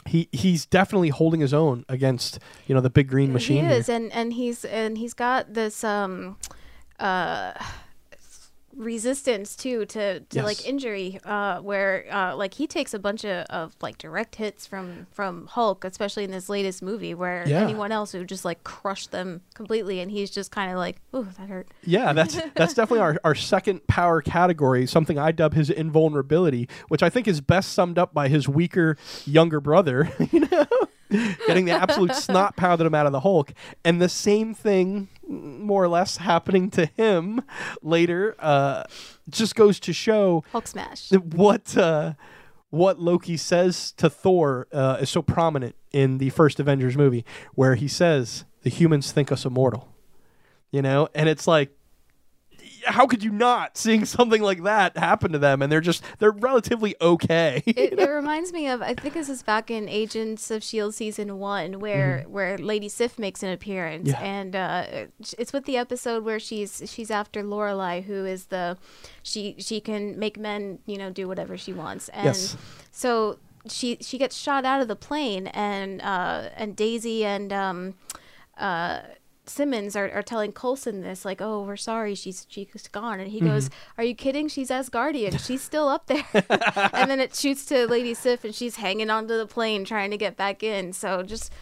he he's definitely holding his own against you know the big green machine. he here. is, and and he's and he's got this um, uh, resistance too to to Yes. like injury, uh, where uh, like he takes a bunch of, of like direct hits from from Hulk, especially in this latest movie, where Yeah. anyone else would just like crush them completely, and he's just kind of like, ooh, that hurt. Yeah, that's that's definitely our, our second power category, something I dub his invulnerability, which I think is best summed up by his weaker younger brother, you know, getting the absolute snot pounded him out of the Hulk. And the same thing more or less happening to him later uh, just goes to show Hulk smash. what uh, what Loki says to Thor uh, is so prominent in the first Avengers movie, where he says, "The humans think us immortal," you know, and it's like. How could you not seeing something like that happen to them, and they're just they're relatively okay. it, it reminds me of I think this is back in Agents of Shield season one where where Lady Sif makes an appearance Mm-hmm. Yeah. and uh, it's with the episode where she's she's after Lorelei who is the she she can make men you know do whatever she wants and Yes. so she she gets shot out of the plane and uh, and Daisy and um, uh, Simmons are, are telling Coulson this, like, oh, we're sorry, she's she's gone. And he goes, Are you kidding? She's Asgardian. She's still up there. and then it shoots to Lady Sif and she's hanging onto the plane trying to get back in. So just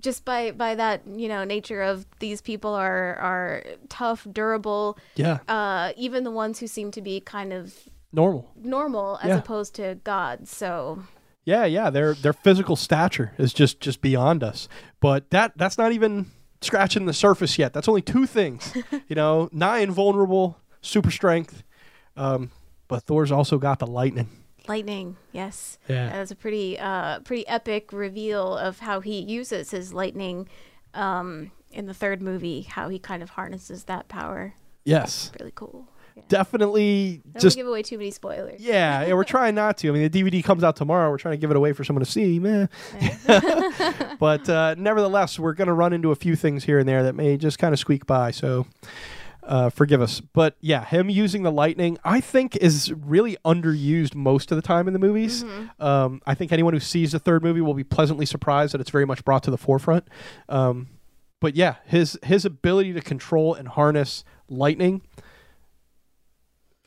just by by that, you know, nature of these people are are tough, durable, yeah, uh, even the ones who seem to be kind of normal. normal as Yeah. opposed to gods. So Yeah, yeah, their their physical stature is just just beyond us. But that that's not even scratching the surface yet. That's only two things. you know, nigh invulnerable, super strength. Um, but Thor's also got the lightning. lightning, yes. Yeah. That was a pretty uh pretty epic reveal of how he uses his lightning um in the third movie, how he kind of harnesses that power. Yes, Really cool. Yeah. definitely. Don't Just give away too many spoilers. yeah, yeah. We're trying not to. I mean, the DVD comes out tomorrow. We're trying to give it away for someone to see. Meh. but uh, nevertheless, we're going to run into a few things here and there that may just kind of squeak by. So uh, forgive us. But yeah, him using the lightning, I think, is really underused most of the time in the movies. Um, I think anyone who sees the third movie will be pleasantly surprised that it's very much brought to the forefront. Um, but yeah, his his ability to control and harness lightning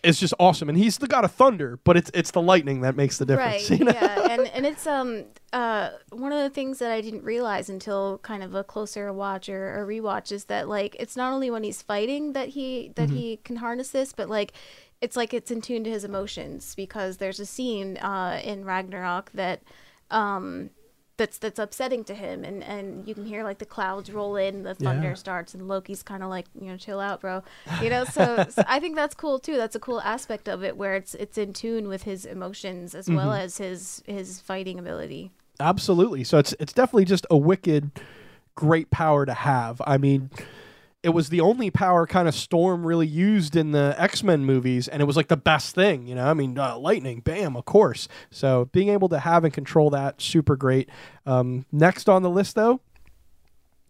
is just awesome, and he's the god of thunder. But it's it's the lightning that makes the difference. Right. you know? Yeah, and and it's um uh one of the things that I didn't realize until kind of a closer watch or, or rewatch is that like it's not only when he's fighting that he that Mm-hmm. he can harness this, but like it's like it's in tune to his emotions because there's a scene uh in Ragnarok that um that's that's upsetting to him and and you can hear like the clouds roll in the thunder Yeah. starts and loki's kind of like you know chill out bro you know so, so i think that's cool too that's a cool aspect of it where it's it's in tune with his emotions as well Mm-hmm. as his his fighting ability Absolutely. So it's it's definitely just a wicked great power to have. I mean, it was the only power kind of Storm really used in the X-Men movies and it was like the best thing, you know? I mean, uh, lightning, bam, of course. So being able to have and control that super great. Um, next on the list though,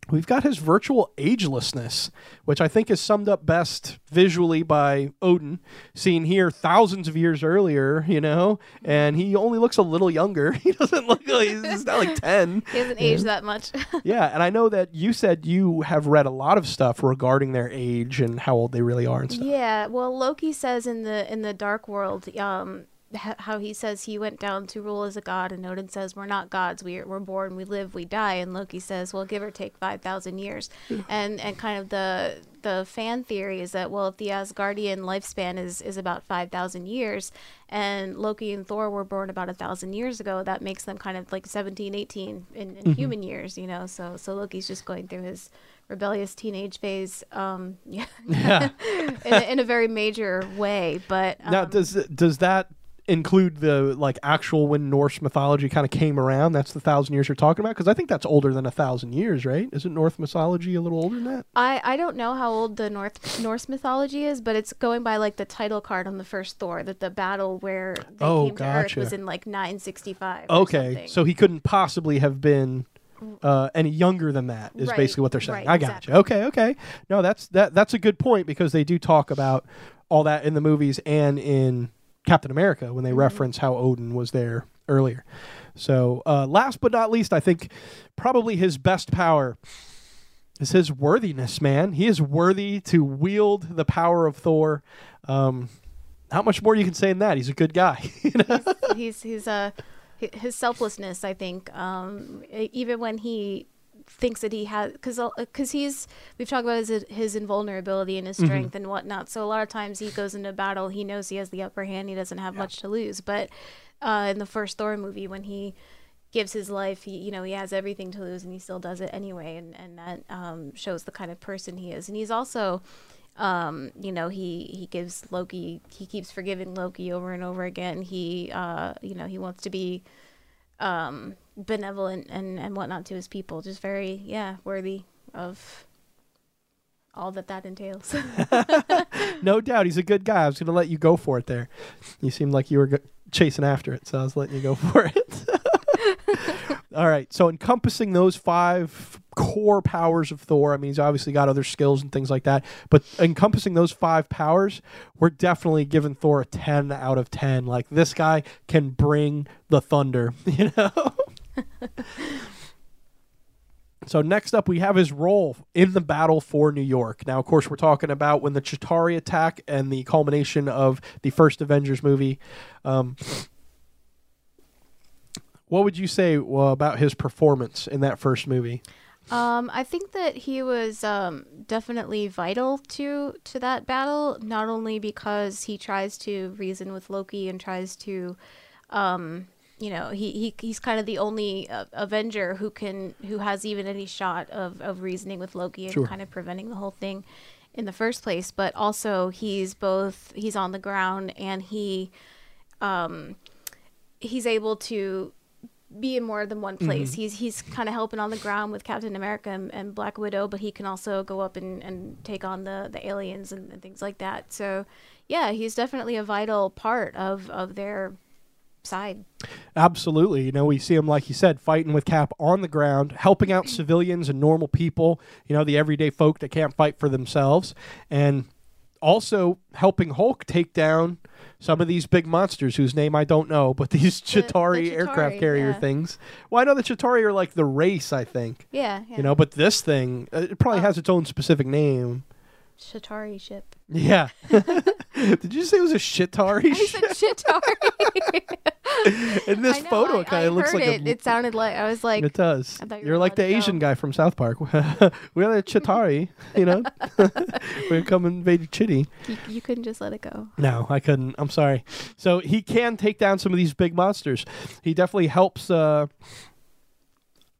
We've got his virtual agelessness, which I think is summed up best visually by Odin, seen here thousands of years earlier, you know, and he only looks a little younger. He doesn't look like he's not like 10. he hasn't aged that much Yeah, and I know that you said you have read a lot of stuff regarding their age and how old they really are and stuff. Yeah, well, Loki says in the in the Dark World, um, how he says he went down to rule as a god, and Odin says we're not gods, We are, we're born, we live, we die, and Loki says, well, give or take five thousand years, and and kind of the the fan theory is that well, if the Asgardian lifespan is is about five thousand years, and Loki and Thor were born about a thousand years ago, that makes them kind of like 17, 18 in, in human years, you know. So so Loki's just going through his rebellious teenage phase, um, yeah, Yeah. in, a- in a very major way. But um, now, does does that include the like actual when Norse mythology kind of came around? That's the thousand years you're talking about because I think that's older than a thousand years, right? Isn't Norse mythology a little older than that? I I don't know how old the North Norse mythology is, but it's going by like the title card on the first Thor that the battle where they Oh, came to Earth was in like 965. Okay, so he couldn't possibly have been uh, any younger than that. Is Right, basically what they're saying. right, I got exactly. you. Okay, okay. No, that's that. That's a good point because they do talk about all that in the movies and in Captain America when they Mm-hmm. reference how Odin was there earlier. So, uh, last but not least, I think probably his best power is his worthiness. Man, he is worthy to wield the power of Thor. Um, not much more you can say than that. He's a good guy. you know? he's he's uh hi- his selflessness i think um even when he thinks that he has because because he's we've talked about his his invulnerability and his Mm-hmm. strength and whatnot so a lot of times he goes into battle he knows he has the upper hand he doesn't have much to lose but uh in the first thor movie when he gives his life. He, you know, he has everything to lose, and he still does it anyway, and and that um, shows the kind of person he is. And he's also, um, you know, he he gives Loki. He keeps forgiving Loki over and over again. He, uh, you know, he wants to be um, benevolent and and whatnot to his people. Just very, yeah, worthy of all that that entails. no doubt, he's a good guy. I was going to let you go for it there. You seemed like you were chasing after it, so I was letting you go for it. All right. So encompassing those five core powers of Thor, I mean, he's obviously got other skills and things like that, but encompassing those five powers, we're definitely giving Thor a 10 out of 10. Like this guy can bring the thunder, you know? So next up, we have his role in the battle for New York. Now, of course, we're talking about when the Chitauri attack and the culmination of the first Avengers movie. Um, what would you say well, about his performance in that first movie? Um, I think that he was um, definitely vital to to that battle, not only because he tries to reason with Loki and tries to, um, you know, he, he he's kind of the only uh, Avenger who can who has even any shot of, of reasoning with Loki and Sure. kind of preventing the whole thing in the first place. But also, he's both he's on the ground and he, um, he's able to be in more than one place. Mm-hmm. He's he's kind of helping on the ground with Captain America and, and Black Widow, but he can also go up and, and take on the, the aliens and, and things like that. So, yeah, he's definitely a vital part of, of their side. Absolutely. You know, we see him, like you said, fighting with Cap on the ground, helping out civilians and normal people, you know, the everyday folk that can't fight for themselves, and also helping Hulk take down some of these big monsters whose name I don't know, but these The- the Chitauri aircraft carrier yeah. things. Well, I know the Chitauri are like the race, I think, Yeah, yeah. you know, but this thing, uh, it probably Oh. has its own specific name. Shatari ship. Yeah. Did you say it was a Shitari? I said Shatari. In this I know, photo, I- it kind I of looks heard like it. a. It sounded like I was like, it does. I thought you You're like the allowed to Asian go. guy from South Park. We're the Chitari, you know. We're come invade your chitty. you, you couldn't just let it go. No, I couldn't. I'm sorry. So he can take down some of these big monsters. He definitely helps uh,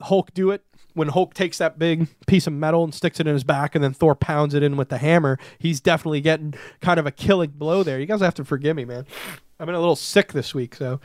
Hulk do it. When Hulk takes that big piece of metal and sticks it in his back, and then Thor pounds it in with the hammer, he's definitely getting kind of a killing blow there. You guys have to forgive me, man. I've been a little sick this week, so.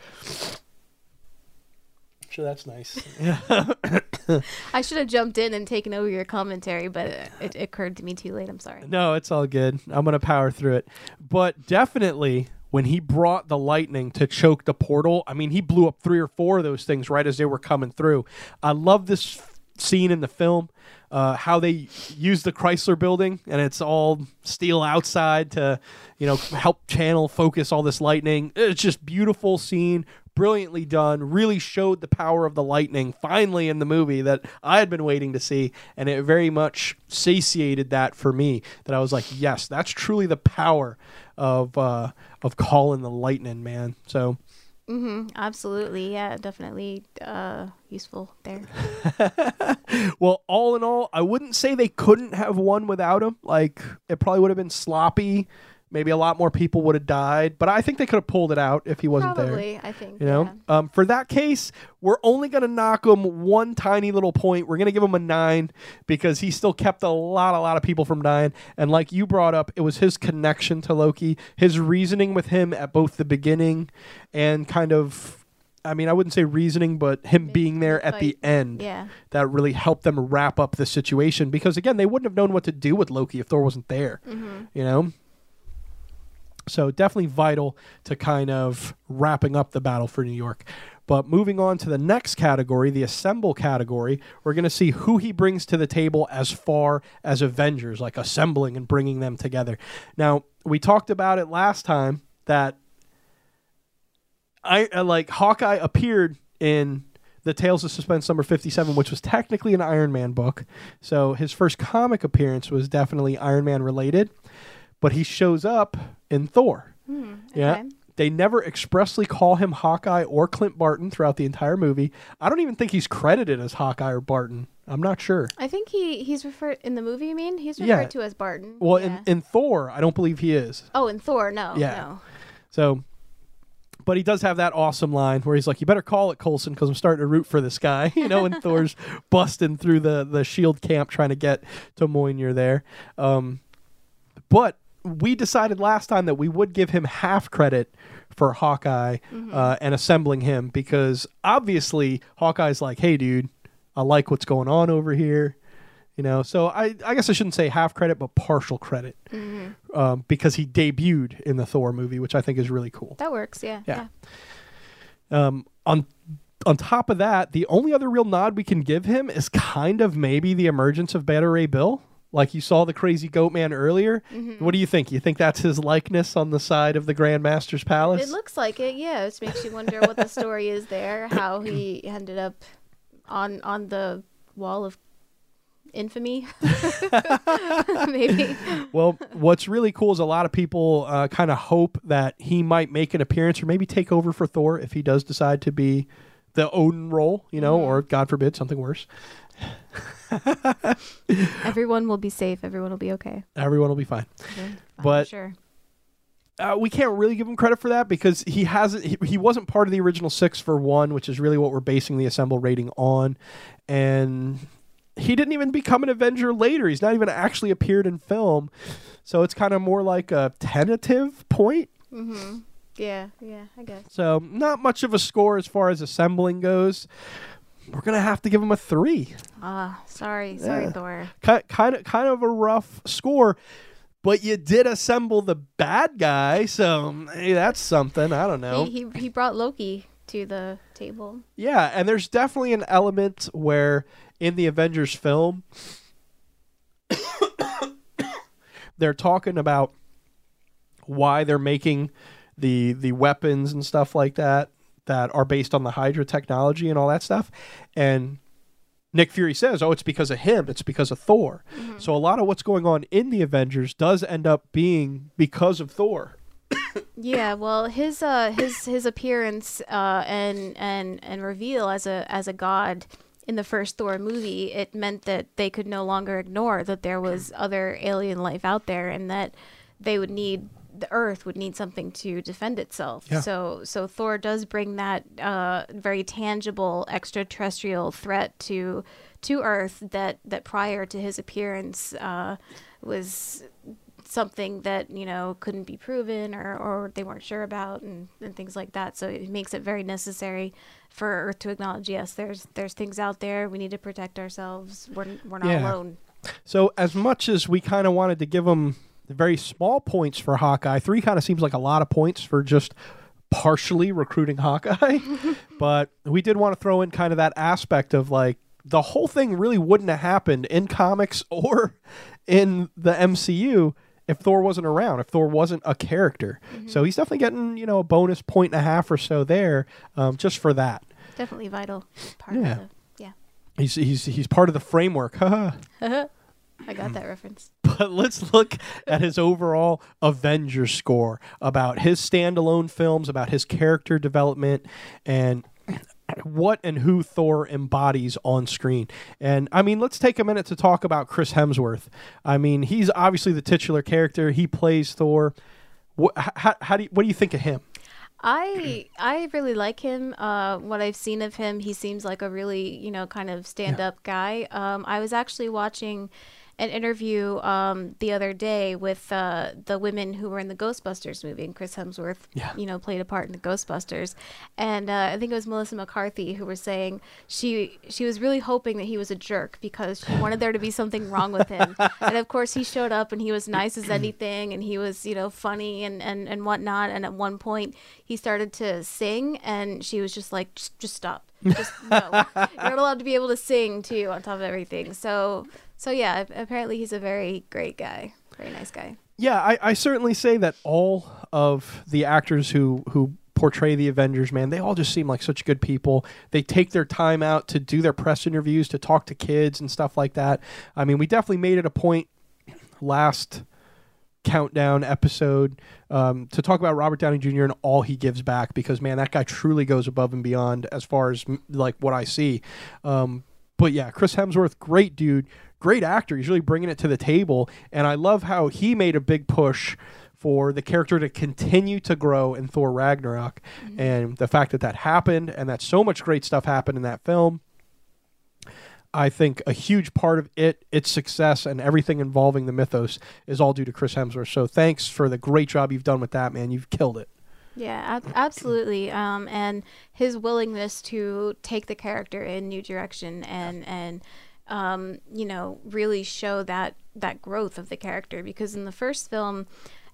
Sure, that's nice. Yeah. I should have jumped in and taken over your commentary, but it, it occurred to me too late. I'm sorry. No, it's all good. I'm going to power through it. But definitely when he brought the lightning to choke the portal, I mean, he blew up three or four of those things right as they were coming through. I love this f- scene in the film. Uh, how they use the Chrysler building and it's all steel outside to, you know, help channel focus all this lightning. It's just beautiful scene, brilliantly done. Really showed the power of the lightning finally in the movie that I had been waiting to see, and it very much satiated that for me. That I was like, yes, that's truly the power of uh, of calling the lightning, man. So Mm-hmm. Absolutely. Yeah, definitely uh, useful there. Well, all in all, I wouldn't say they couldn't have won without him. Like it probably would have been sloppy. Maybe a lot more people would have died, but I think they could have pulled it out if he wasn't there. Probably, I think. You know, yeah. um, for that case, we're only going to knock him one tiny little point. We're going to give him a nine because he still kept a lot, a lot of people from dying. And like you brought up, it was his connection to Loki, his reasoning with him at both the beginning and kind of. I mean, I wouldn't say reasoning, but him being there at the end Yeah. that really helped them wrap up the situation because again they wouldn't have known what to do with Loki if Thor wasn't there Mm-hmm. you know so definitely vital to kind of wrapping up the battle for New York. But moving on to the next category the assemble category we're going to see who he brings to the table as far as Avengers like assembling and bringing them together. Now we talked about it last time that I uh, like Hawkeye appeared in the Tales of Suspense number 57, which was technically an Iron Man book. So his first comic appearance was definitely Iron Man related, but he shows up in Thor. Hmm, Yeah. okay. They never expressly call him Hawkeye or Clint Barton throughout the entire movie. I don't even think he's credited as Hawkeye or Barton. I'm not sure. I think he he's referred in the movie. You mean he's referred Yeah. to as Barton? Well, Yeah. in, in Thor, I don't believe he is. oh, in Thor, no, Yeah. no. So, But he does have that awesome line where he's like, "You better call it Coulson because I'm starting to root for this guy." You know, and Thor's busting through the the Shield camp trying to get to Mjolnir there. Um, but we decided last time that we would give him half credit for Hawkeye uh, and assembling him because obviously Hawkeye's like, "Hey, dude, I like what's going on over here." You know, so I, I guess I shouldn't say half credit, but partial credit um, because he debuted in the Thor movie, which I think is really cool. That works. Yeah. Yeah. Um, on on top of that, the only other real nod we can give him is kind of maybe the emergence of Beta Ray Bill. Like you saw the crazy goat man earlier. What do you think? You think that's his likeness on the side of the Grandmaster's palace? It looks like it. Yeah. It makes you wonder what the story is there. How he ended up on on the wall of infamy. Maybe. well, what's really cool is a lot of people uh, kind of hope that he might make an appearance or maybe take over for Thor if he does decide to be the Odin role, you know, or God forbid something worse. Everyone will be safe. Everyone will be okay. Everyone will be fine. Yeah, But- sure. Uh, we can't really give him credit for that because he hasn't. He, he wasn't part of the original six for one, which is really what we're basing the assemble rating on, and he didn't even become an Avenger later. He's not even actually appeared in film, so it's kind of more like a tentative point. Mm-hmm. Yeah. Yeah. I guess. So not much of a score as far as assembling goes. We're gonna have to give him a three. Ah, sorry, sorry, Yeah. Thor. Ki- Kind of, kind of a rough score. But you did assemble the bad guy, so hey, that's something. I don't know. He, he he brought Loki to the table. Yeah, and there's definitely an element where in the Avengers film they're talking about why they're making the the weapons and stuff like that that are based on the Hydra technology and all that stuff. And Nick Fury says, "Oh, it's because of him. It's because of Thor." So a lot of what's going on in the Avengers does end up being because of Thor. Yeah, well, his uh his his appearance uh and and and reveal as a as a god in the first Thor movie, it meant that they could no longer ignore that there was other alien life out there and that they would need the earth would need something to defend itself. Yeah. So so Thor does bring that uh very tangible extraterrestrial threat to to earth that that prior to his appearance uh was something that you know couldn't be proven or, or they weren't sure about and, and things like that so it makes it very necessary for earth to acknowledge yes there's there's things out there we need to protect ourselves we're, we're not Yeah. alone So as much as we kind of wanted to give him very small points for Hawkeye, three kind of seems like a lot of points for just partially recruiting Hawkeye. but we did want to throw in kind of that aspect of like the whole thing really wouldn't have happened in comics or in the MCU if Thor wasn't around, if Thor wasn't a character. So he's definitely getting, you know, a bonus point and a half or so there um, just for that. definitely vital part Yeah. of the yeah He's, he's, he's part of the framework. i got that reference but let's look at his overall Avengers score about his standalone films, about his character development, and what and who Thor embodies on screen. And I mean, let's take a minute to talk about Chris Hemsworth. I mean, he's obviously the titular character. He plays Thor. What, how, how do you, what do you think of him? I I really like him. Uh, what I've seen of him, he seems like a really you know kind of stand up guy. Um, I was actually watching an interview um, the other day with uh, the women who were in the Ghostbusters movie, and Chris Hemsworth, Yeah. you know, played a part in the Ghostbusters, and uh, I think it was Melissa McCarthy who was saying she she was really hoping that he was a jerk because she wanted there to be something wrong with him, and of course he showed up and he was nice as anything, and he was you know funny and and and whatnot, and at one point he started to sing, and she was just like, just, just stop. Just no. You're not allowed to be able to sing too on top of everything. So so yeah, apparently he's a very great guy. Very nice guy. Yeah, I, I certainly say that all of the actors who who portray the Avengers, man, they all just seem like such good people. They take their time out to do their press interviews, to talk to kids and stuff like that. I mean, we definitely made it a point last countdown episode um, to talk about Robert Downey Jr. and all he gives back because man, that guy truly goes above and beyond as far as like what I see. Um, but yeah, Chris Hemsworth, great dude, great actor. He's really bringing it to the table, and I love how he made a big push for the character to continue to grow in Thor Ragnarok. And the fact that that happened and that so much great stuff happened in that film. I think a huge part of it, its success, and everything involving the mythos is all due to Chris Hemsworth. So thanks for the great job you've done with that, man. You've killed it. Yeah, ab- absolutely. Um, and his willingness to take the character in new direction and and um, you know really show that that growth of the character because in the first film,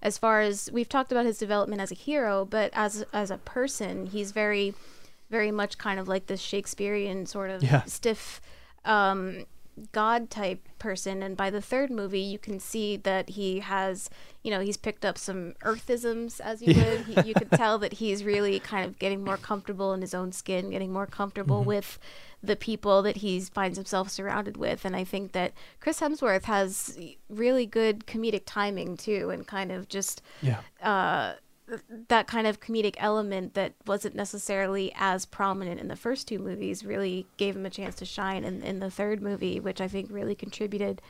as far as we've talked about his development as a hero, but as as a person, he's very very much kind of like this Shakespearean sort of Yeah. stiff um, god type person and by the third movie you can see that he has you know he's picked up some earthisms as you would he, you could tell that he's really kind of getting more comfortable in his own skin getting more comfortable with the people that he finds himself surrounded with and i think that chris hemsworth has really good comedic timing too and kind of just Yeah. uh, that kind of comedic element that wasn't necessarily as prominent in the first two movies really gave him a chance to shine in, in the third movie, which I think really contributed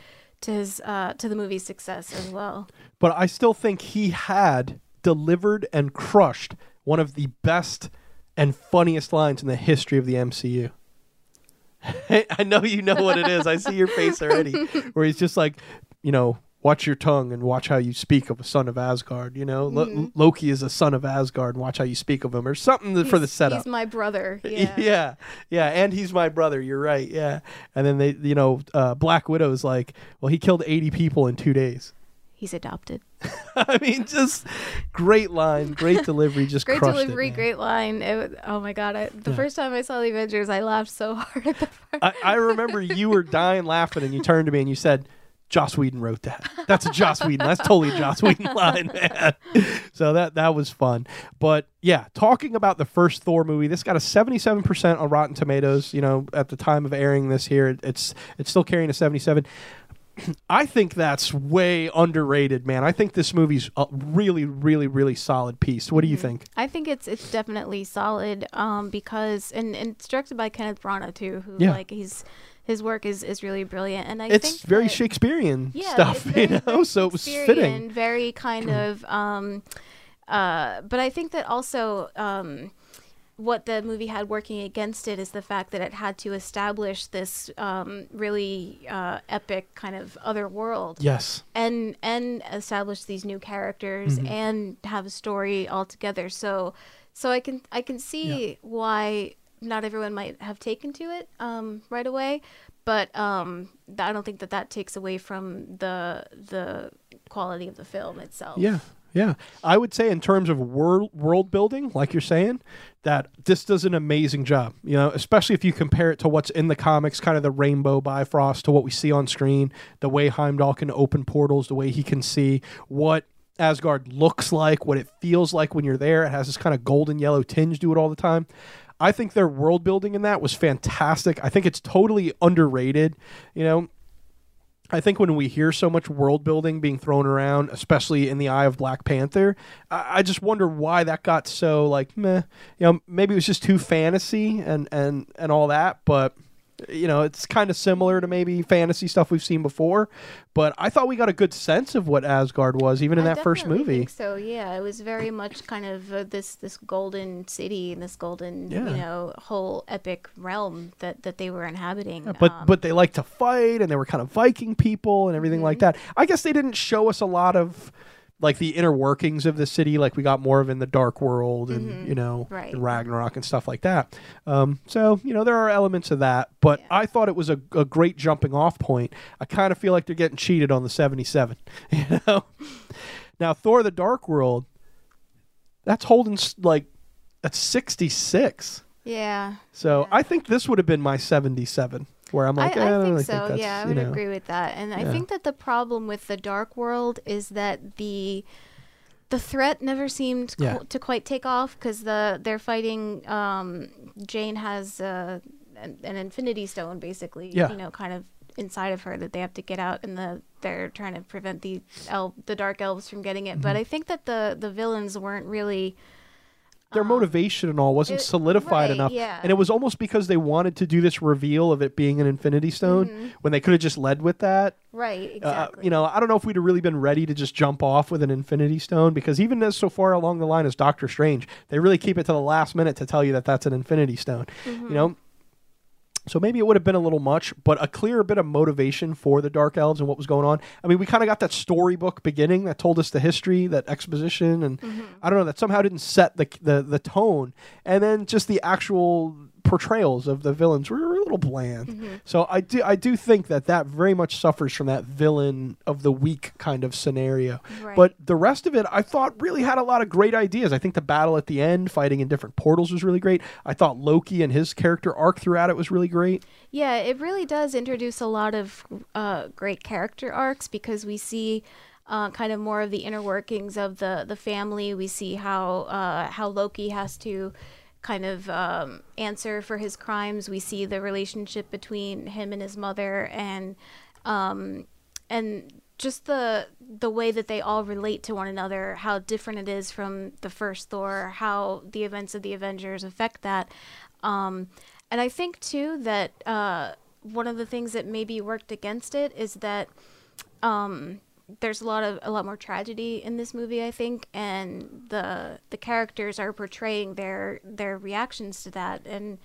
to his uh, to the movie's success as well. But I still think he had delivered and crushed one of the best and funniest lines in the history of the MCU. I know you know what it is. I see your face already. Where he's just like, you know, watch your tongue and watch how you speak of a son of Asgard. You know, Lo- Loki is a son of Asgard, and watch how you speak of him, or something for the setup. He's my brother. Yeah. yeah, yeah, and he's my brother. You're right. Yeah, and then they, you know, uh, Black is like, well, he killed 80 people in two days. He's adopted. I mean, just great line, great delivery, just Great it, delivery, man. great line. It, was- oh my god! I, the first time I saw the Avengers, I laughed so hard at the part. I, I remember you were dying laughing, and you turned to me and you said, "Joss Whedon wrote that. That's a Joss Whedon. That's totally a Joss Whedon line, man." So that that was fun. But yeah, talking about the first Thor movie, this got a seventy-seven percent on Rotten Tomatoes. You know, at the time of airing this here, it- it's it's still carrying a seventy-seven. I think that's way underrated, man. I think this movie's a really, really, really solid piece. What do you think? I think it's it's definitely solid um, because and, and it's directed by Kenneth Branagh too, who Yeah. like he's his work is, is really brilliant and I think It's very that- Shakespearean yeah, stuff, very, you know. So it was fitting. Very kind of, um, uh, but I think that also um, what the movie had working against it is the fact that it had to establish this um, really uh, epic kind of other world Yes. and and establish these new characters Mm-hmm. and have a story altogether. So so I can I can see why not everyone might have taken to it um, right away, but um, I don't think that that takes away from the the quality of the film itself. Yeah, yeah. I would say in terms of world world building, like you're saying, that this does an amazing job. You know, especially if you compare it to what's in the comics, kind of the rainbow Bifrost to what we see on screen, the way Heimdall can open portals, the way he can see what Asgard looks like, what it feels like when you're there. It has this kind of golden yellow tinge to it all the time. I think their world building in that was fantastic. I think it's totally underrated. You know, I think when we hear so much world building being thrown around, especially in the eye of Black Panther, I, I just wonder why that got so like meh. You know, maybe it was just too fantasy and and and all that, but you know, it's kind of similar to maybe fantasy stuff we've seen before. But I thought we got a good sense of what Asgard was, even in I that first movie. think so yeah, it was very much kind of uh, this this golden city and this golden Yeah. you know whole epic realm that that they were inhabiting. But um, but they like to fight, and they were kind of Viking people and everything like Mm-hmm. that. I guess they didn't show us a lot of like the inner workings of the city, like we got more of in the Dark World and you know Mm-hmm. Right. in Ragnarok and stuff like that. Um, so you know there are elements of that, but Yeah. I thought it was a, a great jumping off point. I kind of feel like they're getting cheated on the seventy seven. You know, now Thor: The Dark World, that's holding like that's sixty six. yeah. So Yeah. I think this would have been my 77, where I'm like, I, I don't think really so. that's, yeah, I you would know. agree with that. And I think that the problem with the Dark World is that the the threat never seemed Yeah. to quite take off because the they're fighting. Um, Jane has uh, an, an Infinity Stone, basically. Yeah. You know, kind of inside of her that they have to get out, and the they're trying to prevent the el- the Dark Elves from getting it. Mm-hmm. But I think that the the villains weren't really. Their motivation and all wasn't it- solidified right, enough. yeah. And it was almost because they wanted to do this reveal of it being an Infinity Stone when they could have just led with that. Right, Uh, exactly. you know, I don't know if we'd have really been ready to just jump off with an Infinity Stone because even as so far along the line as Doctor Strange, they really keep it to the last minute to tell you that that's an Infinity Stone. Mm-hmm. You know. So maybe it would have been a little much, but a clear bit of motivation for the Dark Elves and what was going on. I mean, we kind of got that storybook beginning that told us the history, that exposition, and Mm-hmm. I don't know that somehow didn't set the the the tone, and then just the actual portrayals of the villains were a little bland. Mm-hmm. So I do I do think that that very much suffers from that villain of the week kind of scenario. Right. But the rest of it, I thought really had a lot of great ideas. I think the battle at the end, fighting in different portals, was really great. I thought Loki and his character arc throughout it was really great. Yeah, it really does introduce a lot of uh, great character arcs because we see uh, kind of more of the inner workings of the the family. We see how uh, how Loki has to kind of um, answer for his crimes. We see the relationship between him and his mother, and um, and just the the way that they all relate to one another, how different it is from the first Thor, how the events of the Avengers affect that. Um, and I think too that uh, one of the things that maybe worked against it is that um, there's a lot of a lot more tragedy in this movie, I think, and the the characters are portraying their their reactions to that, and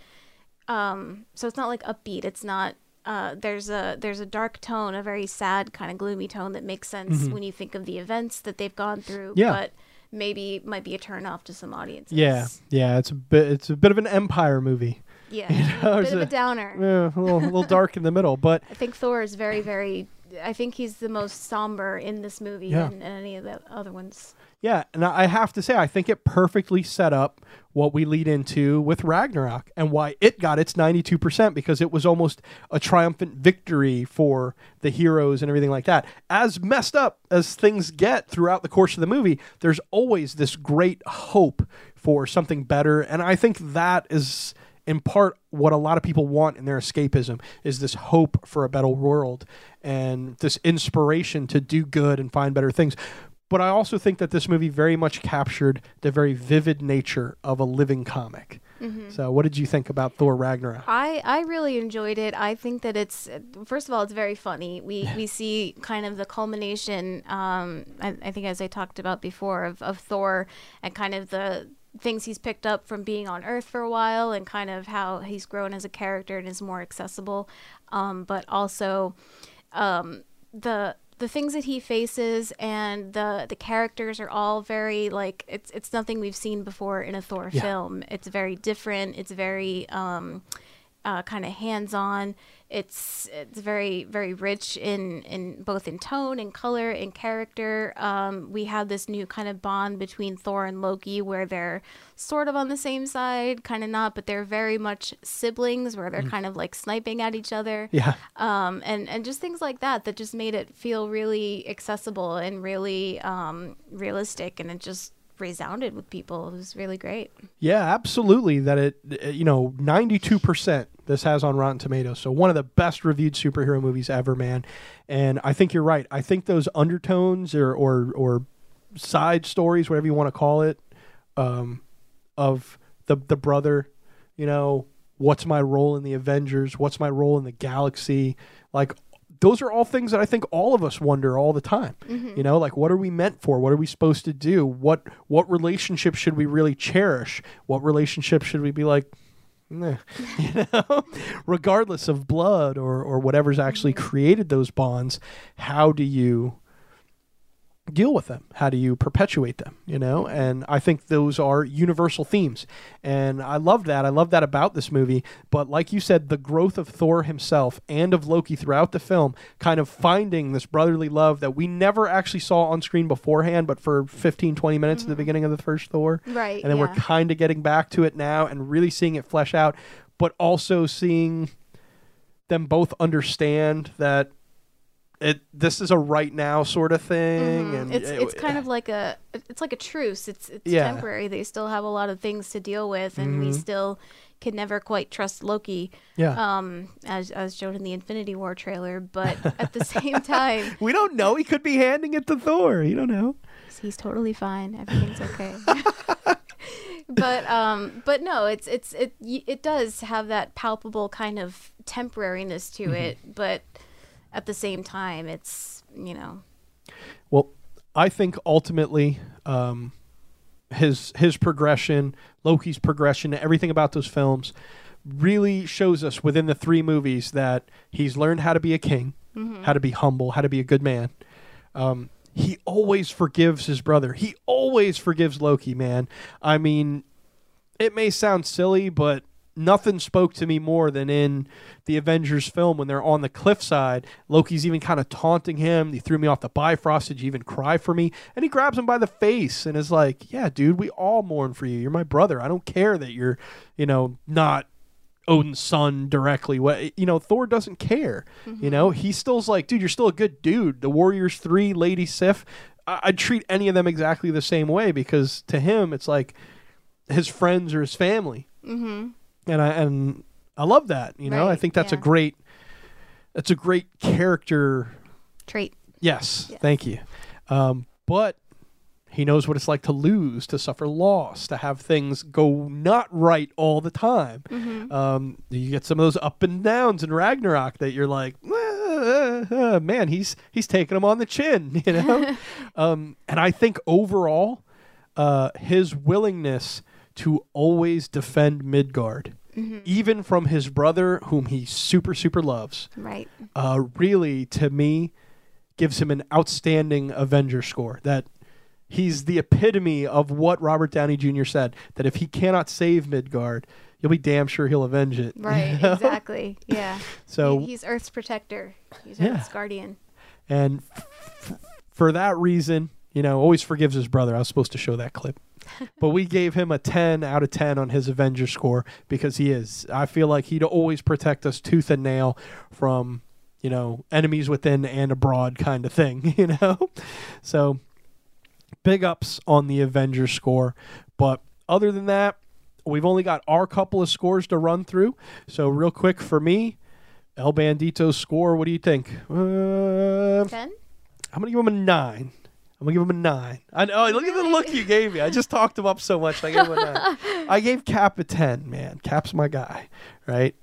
um, so it's not like upbeat. It's not. Uh, there's a there's a dark tone, a very sad kind of gloomy tone that makes sense when you think of the events that they've gone through. Yeah. But maybe might be a turn off to some audiences. Yeah, yeah, it's a bit it's a bit of an empire movie. Yeah. know, a bit of a- a downer. Yeah, a little, a little dark in the middle, but I think Thor is very, very. I think he's the most somber in this movie Yeah. than any of the other ones. Yeah, and I have to say, I think it perfectly set up what we lead into with Ragnarok and why it got its 92% because it was almost a triumphant victory for the heroes and everything like that. As messed up as things get throughout the course of the movie, there's always this great hope for something better. And I think that is in part what a lot of people want in their escapism is this hope for a better world and this inspiration to do good and find better things but I also think that this movie very much captured the very vivid nature of a living comic. So, what did you think about Thor Ragnarok? I, I really enjoyed it. I think that it's first of all it's very funny. We we see kind of the culmination. Um, I, I think as I talked about before of, of Thor and kind of the things he's picked up from being on Earth for a while and kind of how he's grown as a character and is more accessible. Um, but also um, the the things that he faces and the the characters are all very like it's it's nothing we've seen before in a Thor Yeah. film. It's very different. It's very um, uh, kind of hands on. It's it's very very rich in in both in tone and color and character. Um, we have this new kind of bond between Thor and Loki where they're sort of on the same side, kind of not, but they're very much siblings where they're kind of like sniping at each other. Yeah, um, and and just things like that that just made it feel really accessible and really um, realistic, and it just resounded with people. It was really great. yeah, absolutely. That it, uh, you know, ninety-two percent this has on Rotten Tomatoes. So one of the best reviewed superhero movies ever, man. And I think you're right. I think those undertones or or or side stories, whatever you want to call it, um, of the the brother, you know, what's my role in the Avengers? What's my role in the galaxy? Like those are all things that I think all of us wonder all the time. Mm-hmm. You know, like what are we meant for? What are we supposed to do? What what relationship should we really cherish? What relationship should we be like Nah, you know, regardless of blood or or whatever's actually created those bonds, how do you deal with them? How do you perpetuate them? You know, and I think those are universal themes, and I love that. I love that about this movie. But like you said, the growth of Thor himself and of Loki throughout the film, kind of finding this brotherly love that we never actually saw on screen beforehand, but for 15, 20 minutes at the mm-hmm. beginning of the first Thor, Right. and then we're kind of getting back to it now and really seeing it flesh out, but also seeing them both understand that it this is a right now sort of thing, Mhm. and it's it- it's kind of like a it's like a truce. It's it's Yeah. temporary. They still have a lot of things to deal with, and we Mhm. still can never quite trust Loki. yeah. Um, as as shown in the Infinity War trailer, but at the same time, we don't know. He could be handing it to Thor. You don't know. he's totally fine. Everything's okay. but um, but no, it's it's it it does have that palpable kind of temporariness to Mm-hmm. it, but at the same time, it's you know Well, I think ultimately, um, his his progression, Loki's progression, everything about those films, really shows us within the three movies that he's learned how to be a king, how to be humble, how to be a good man. Um, he always forgives his brother. He always forgives Loki, man. I mean, it may sound silly, but nothing spoke to me more than in the Avengers film when they're on the cliffside. Loki's even kind of taunting him. He threw me off the Bifrost. Did you even cry for me? And he grabs him by the face and is like, Yeah, dude, we all mourn for you. You're my brother. I don't care that you're, you know, not Odin's son directly. What you know, Thor doesn't care. You know, he still's like, dude, you're still a good dude. The Warriors Three, Lady Sif, I- I'd treat any of them exactly the same way because to him, it's like his friends or his family. Mm-hmm. And I and I love that. You know, I think that's a great, that's a great character. trait. Yes, Yes. thank you. Um, but he knows what it's like to lose, to suffer loss, to have things go not right all the time. Um, you get some of those up and downs in Ragnarok that you're like, "Ah, ah, man, he's he's taking them on the chin, you know. um, and I think overall, uh, his willingness to always defend Midgard, even from his brother, whom he super super loves, Right. uh, really to me gives him an outstanding Avenger score. That he's the epitome of what Robert Downey Jr. said. That if he cannot save Midgard, you'll be damn sure he'll avenge it. Right. you know? Exactly. Yeah. So He- he's Earth's protector. He's Yeah. Earth's guardian. and f- for that reason, you know, always forgives his brother. I was supposed to show that clip. but we gave him a 10 out of 10 on his Avenger score because he is. I feel like he'd always protect us tooth and nail from, you know, enemies within and abroad kind of thing, you know? So big ups on the Avenger score. But other than that, we've only got our couple of scores to run through. So, real quick for me, El Bandito's score, what do you think? Uh, Ten. I'm gonna give him a nine. I'm gonna give him a nine. I know. Oh, look at the look you gave me. I just talked him up so much. I gave him a nine. I gave Cap a ten. Man, Cap's my guy, right?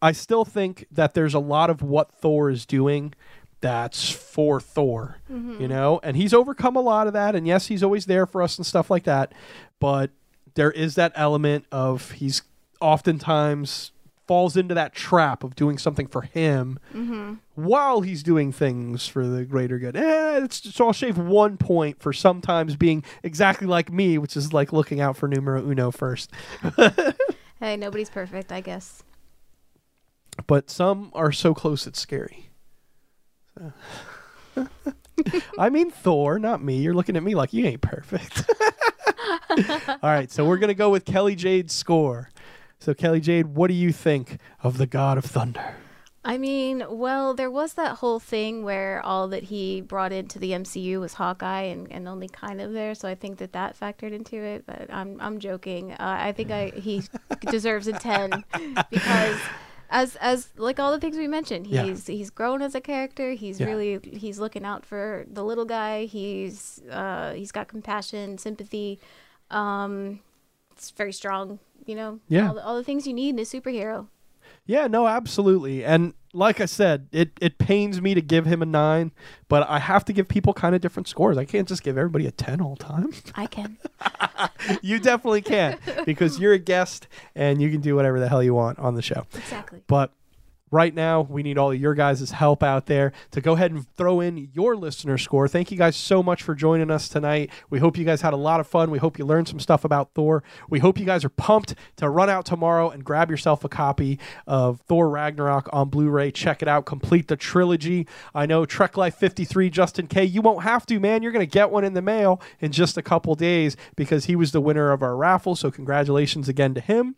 I still think that there's a lot of what Thor is doing that's for Thor, mm-hmm. you know, and he's overcome a lot of that. And yes, he's always there for us and stuff like that. But there is that element of he's oftentimes falls into that trap of doing something for him while he's doing things for the greater good. Eh, it's, so I'll shave one point for sometimes being exactly like me, which is like looking out for numero uno first. Hey, nobody's perfect, I guess. But some are so close it's scary. So- I mean Thor, not me. You're looking at me like you ain't perfect. All right, so we're gonna go with Kelly Jade's score. So Kelly Jade, what do you think of the God of Thunder? I mean, well, there was that whole thing where all that he brought into the MCU was Hawkeye and, and only kind of there, so I think that that factored into it. But I'm I'm joking. Uh, I think I he deserves a ten because as as like all the things we mentioned, Yeah. he's he's grown as a character. He's Yeah. really he's looking out for the little guy. He's uh he's got compassion, sympathy. Um, it's very strong. You know, Yeah. all the, all the things you need in a superhero. Yeah, no, absolutely. And like I said, it, it pains me to give him a nine, but I have to give people kind of different scores. I can't just give everybody a 10 all the time. I can. you definitely can because you're a guest and you can do whatever the hell you want on the show. Exactly. But right now, we need all of your guys' help out there to go ahead and throw in your listener score. Thank you guys so much for joining us tonight. We hope you guys had a lot of fun. We hope you learned some stuff about Thor. We hope you guys are pumped to run out tomorrow and grab yourself a copy of Thor Ragnarok on Blu ray. Check it out, complete the trilogy. I know Trek Life 53, Justin K, you won't have to, man. You're going to get one in the mail in just a couple days because he was the winner of our raffle. So, congratulations again to him.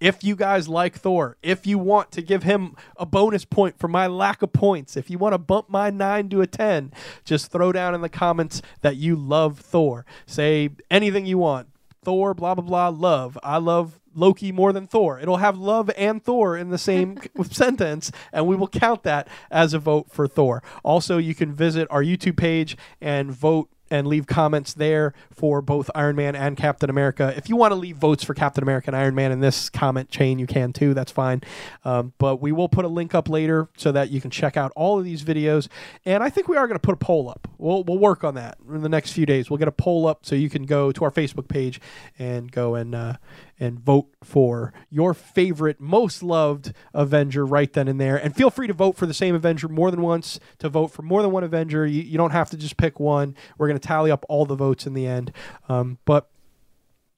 If you guys like Thor, if you want to give him a bonus point for my lack of points, if you want to bump my 9 to a 10, just throw down in the comments that you love Thor. Say anything you want. Thor, blah, blah, blah, love. I love Loki more than Thor. It'll have love and Thor in the same sentence, and we will count that as a vote for Thor. Also, you can visit our YouTube page and vote and leave comments there for both Iron Man and Captain America. If you want to leave votes for Captain America and Iron Man in this comment chain, you can too. That's fine. Um, but we will put a link up later so that you can check out all of these videos. And I think we are going to put a poll up. We'll, we'll work on that in the next few days. We'll get a poll up so you can go to our Facebook page and go and uh, and vote for your favorite, most loved Avenger right then and there. And feel free to vote for the same Avenger more than once, to vote for more than one Avenger. You, you don't have to just pick one. We're going to tally up all the votes in the end. Um, but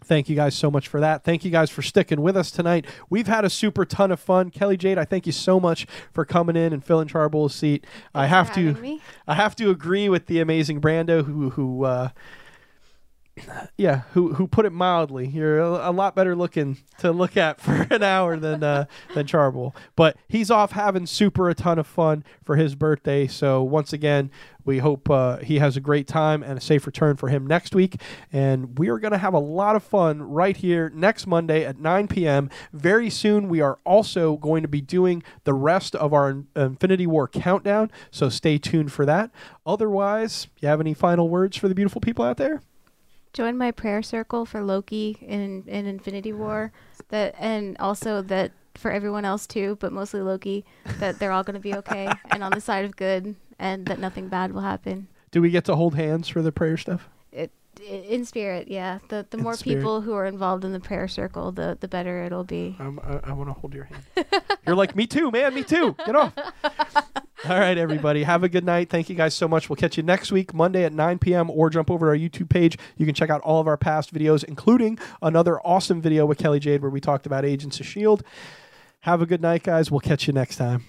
Thank you guys so much for that. Thank you guys for sticking with us tonight. We've had a super ton of fun. Kelly Jade, I thank you so much for coming in and filling Charbowl's seat. I have to me. I have to agree with the amazing Brando who who uh, yeah who who put it mildly. You're a, a lot better looking to look at for an hour than uh, than Charbowl. But he's off having super a ton of fun for his birthday. So once again, we hope uh, he has a great time and a safe return for him next week. And we are going to have a lot of fun right here next Monday at 9 p.m. Very soon, we are also going to be doing the rest of our Infinity War countdown. So stay tuned for that. Otherwise, you have any final words for the beautiful people out there? Join my prayer circle for Loki in in Infinity War. That and also that for everyone else too, but mostly Loki, that they're all going to be okay and on the side of good, and that nothing bad will happen. Do we get to hold hands for the prayer stuff? It, i in spirit, yeah. The the In more spirit. people who are involved in the prayer circle, the the better it'll be. I'm, I, I want to hold your hand. You're like, me too, man, me too. Get off. All right, everybody. Have a good night. Thank you guys so much. We'll catch you next week, Monday at 9 p.m., or jump over to our YouTube page. You can check out all of our past videos, including another awesome video with Kelly Jade where we talked about Agents of S.H.I.E.L.D. Have a good night, guys. We'll catch you next time.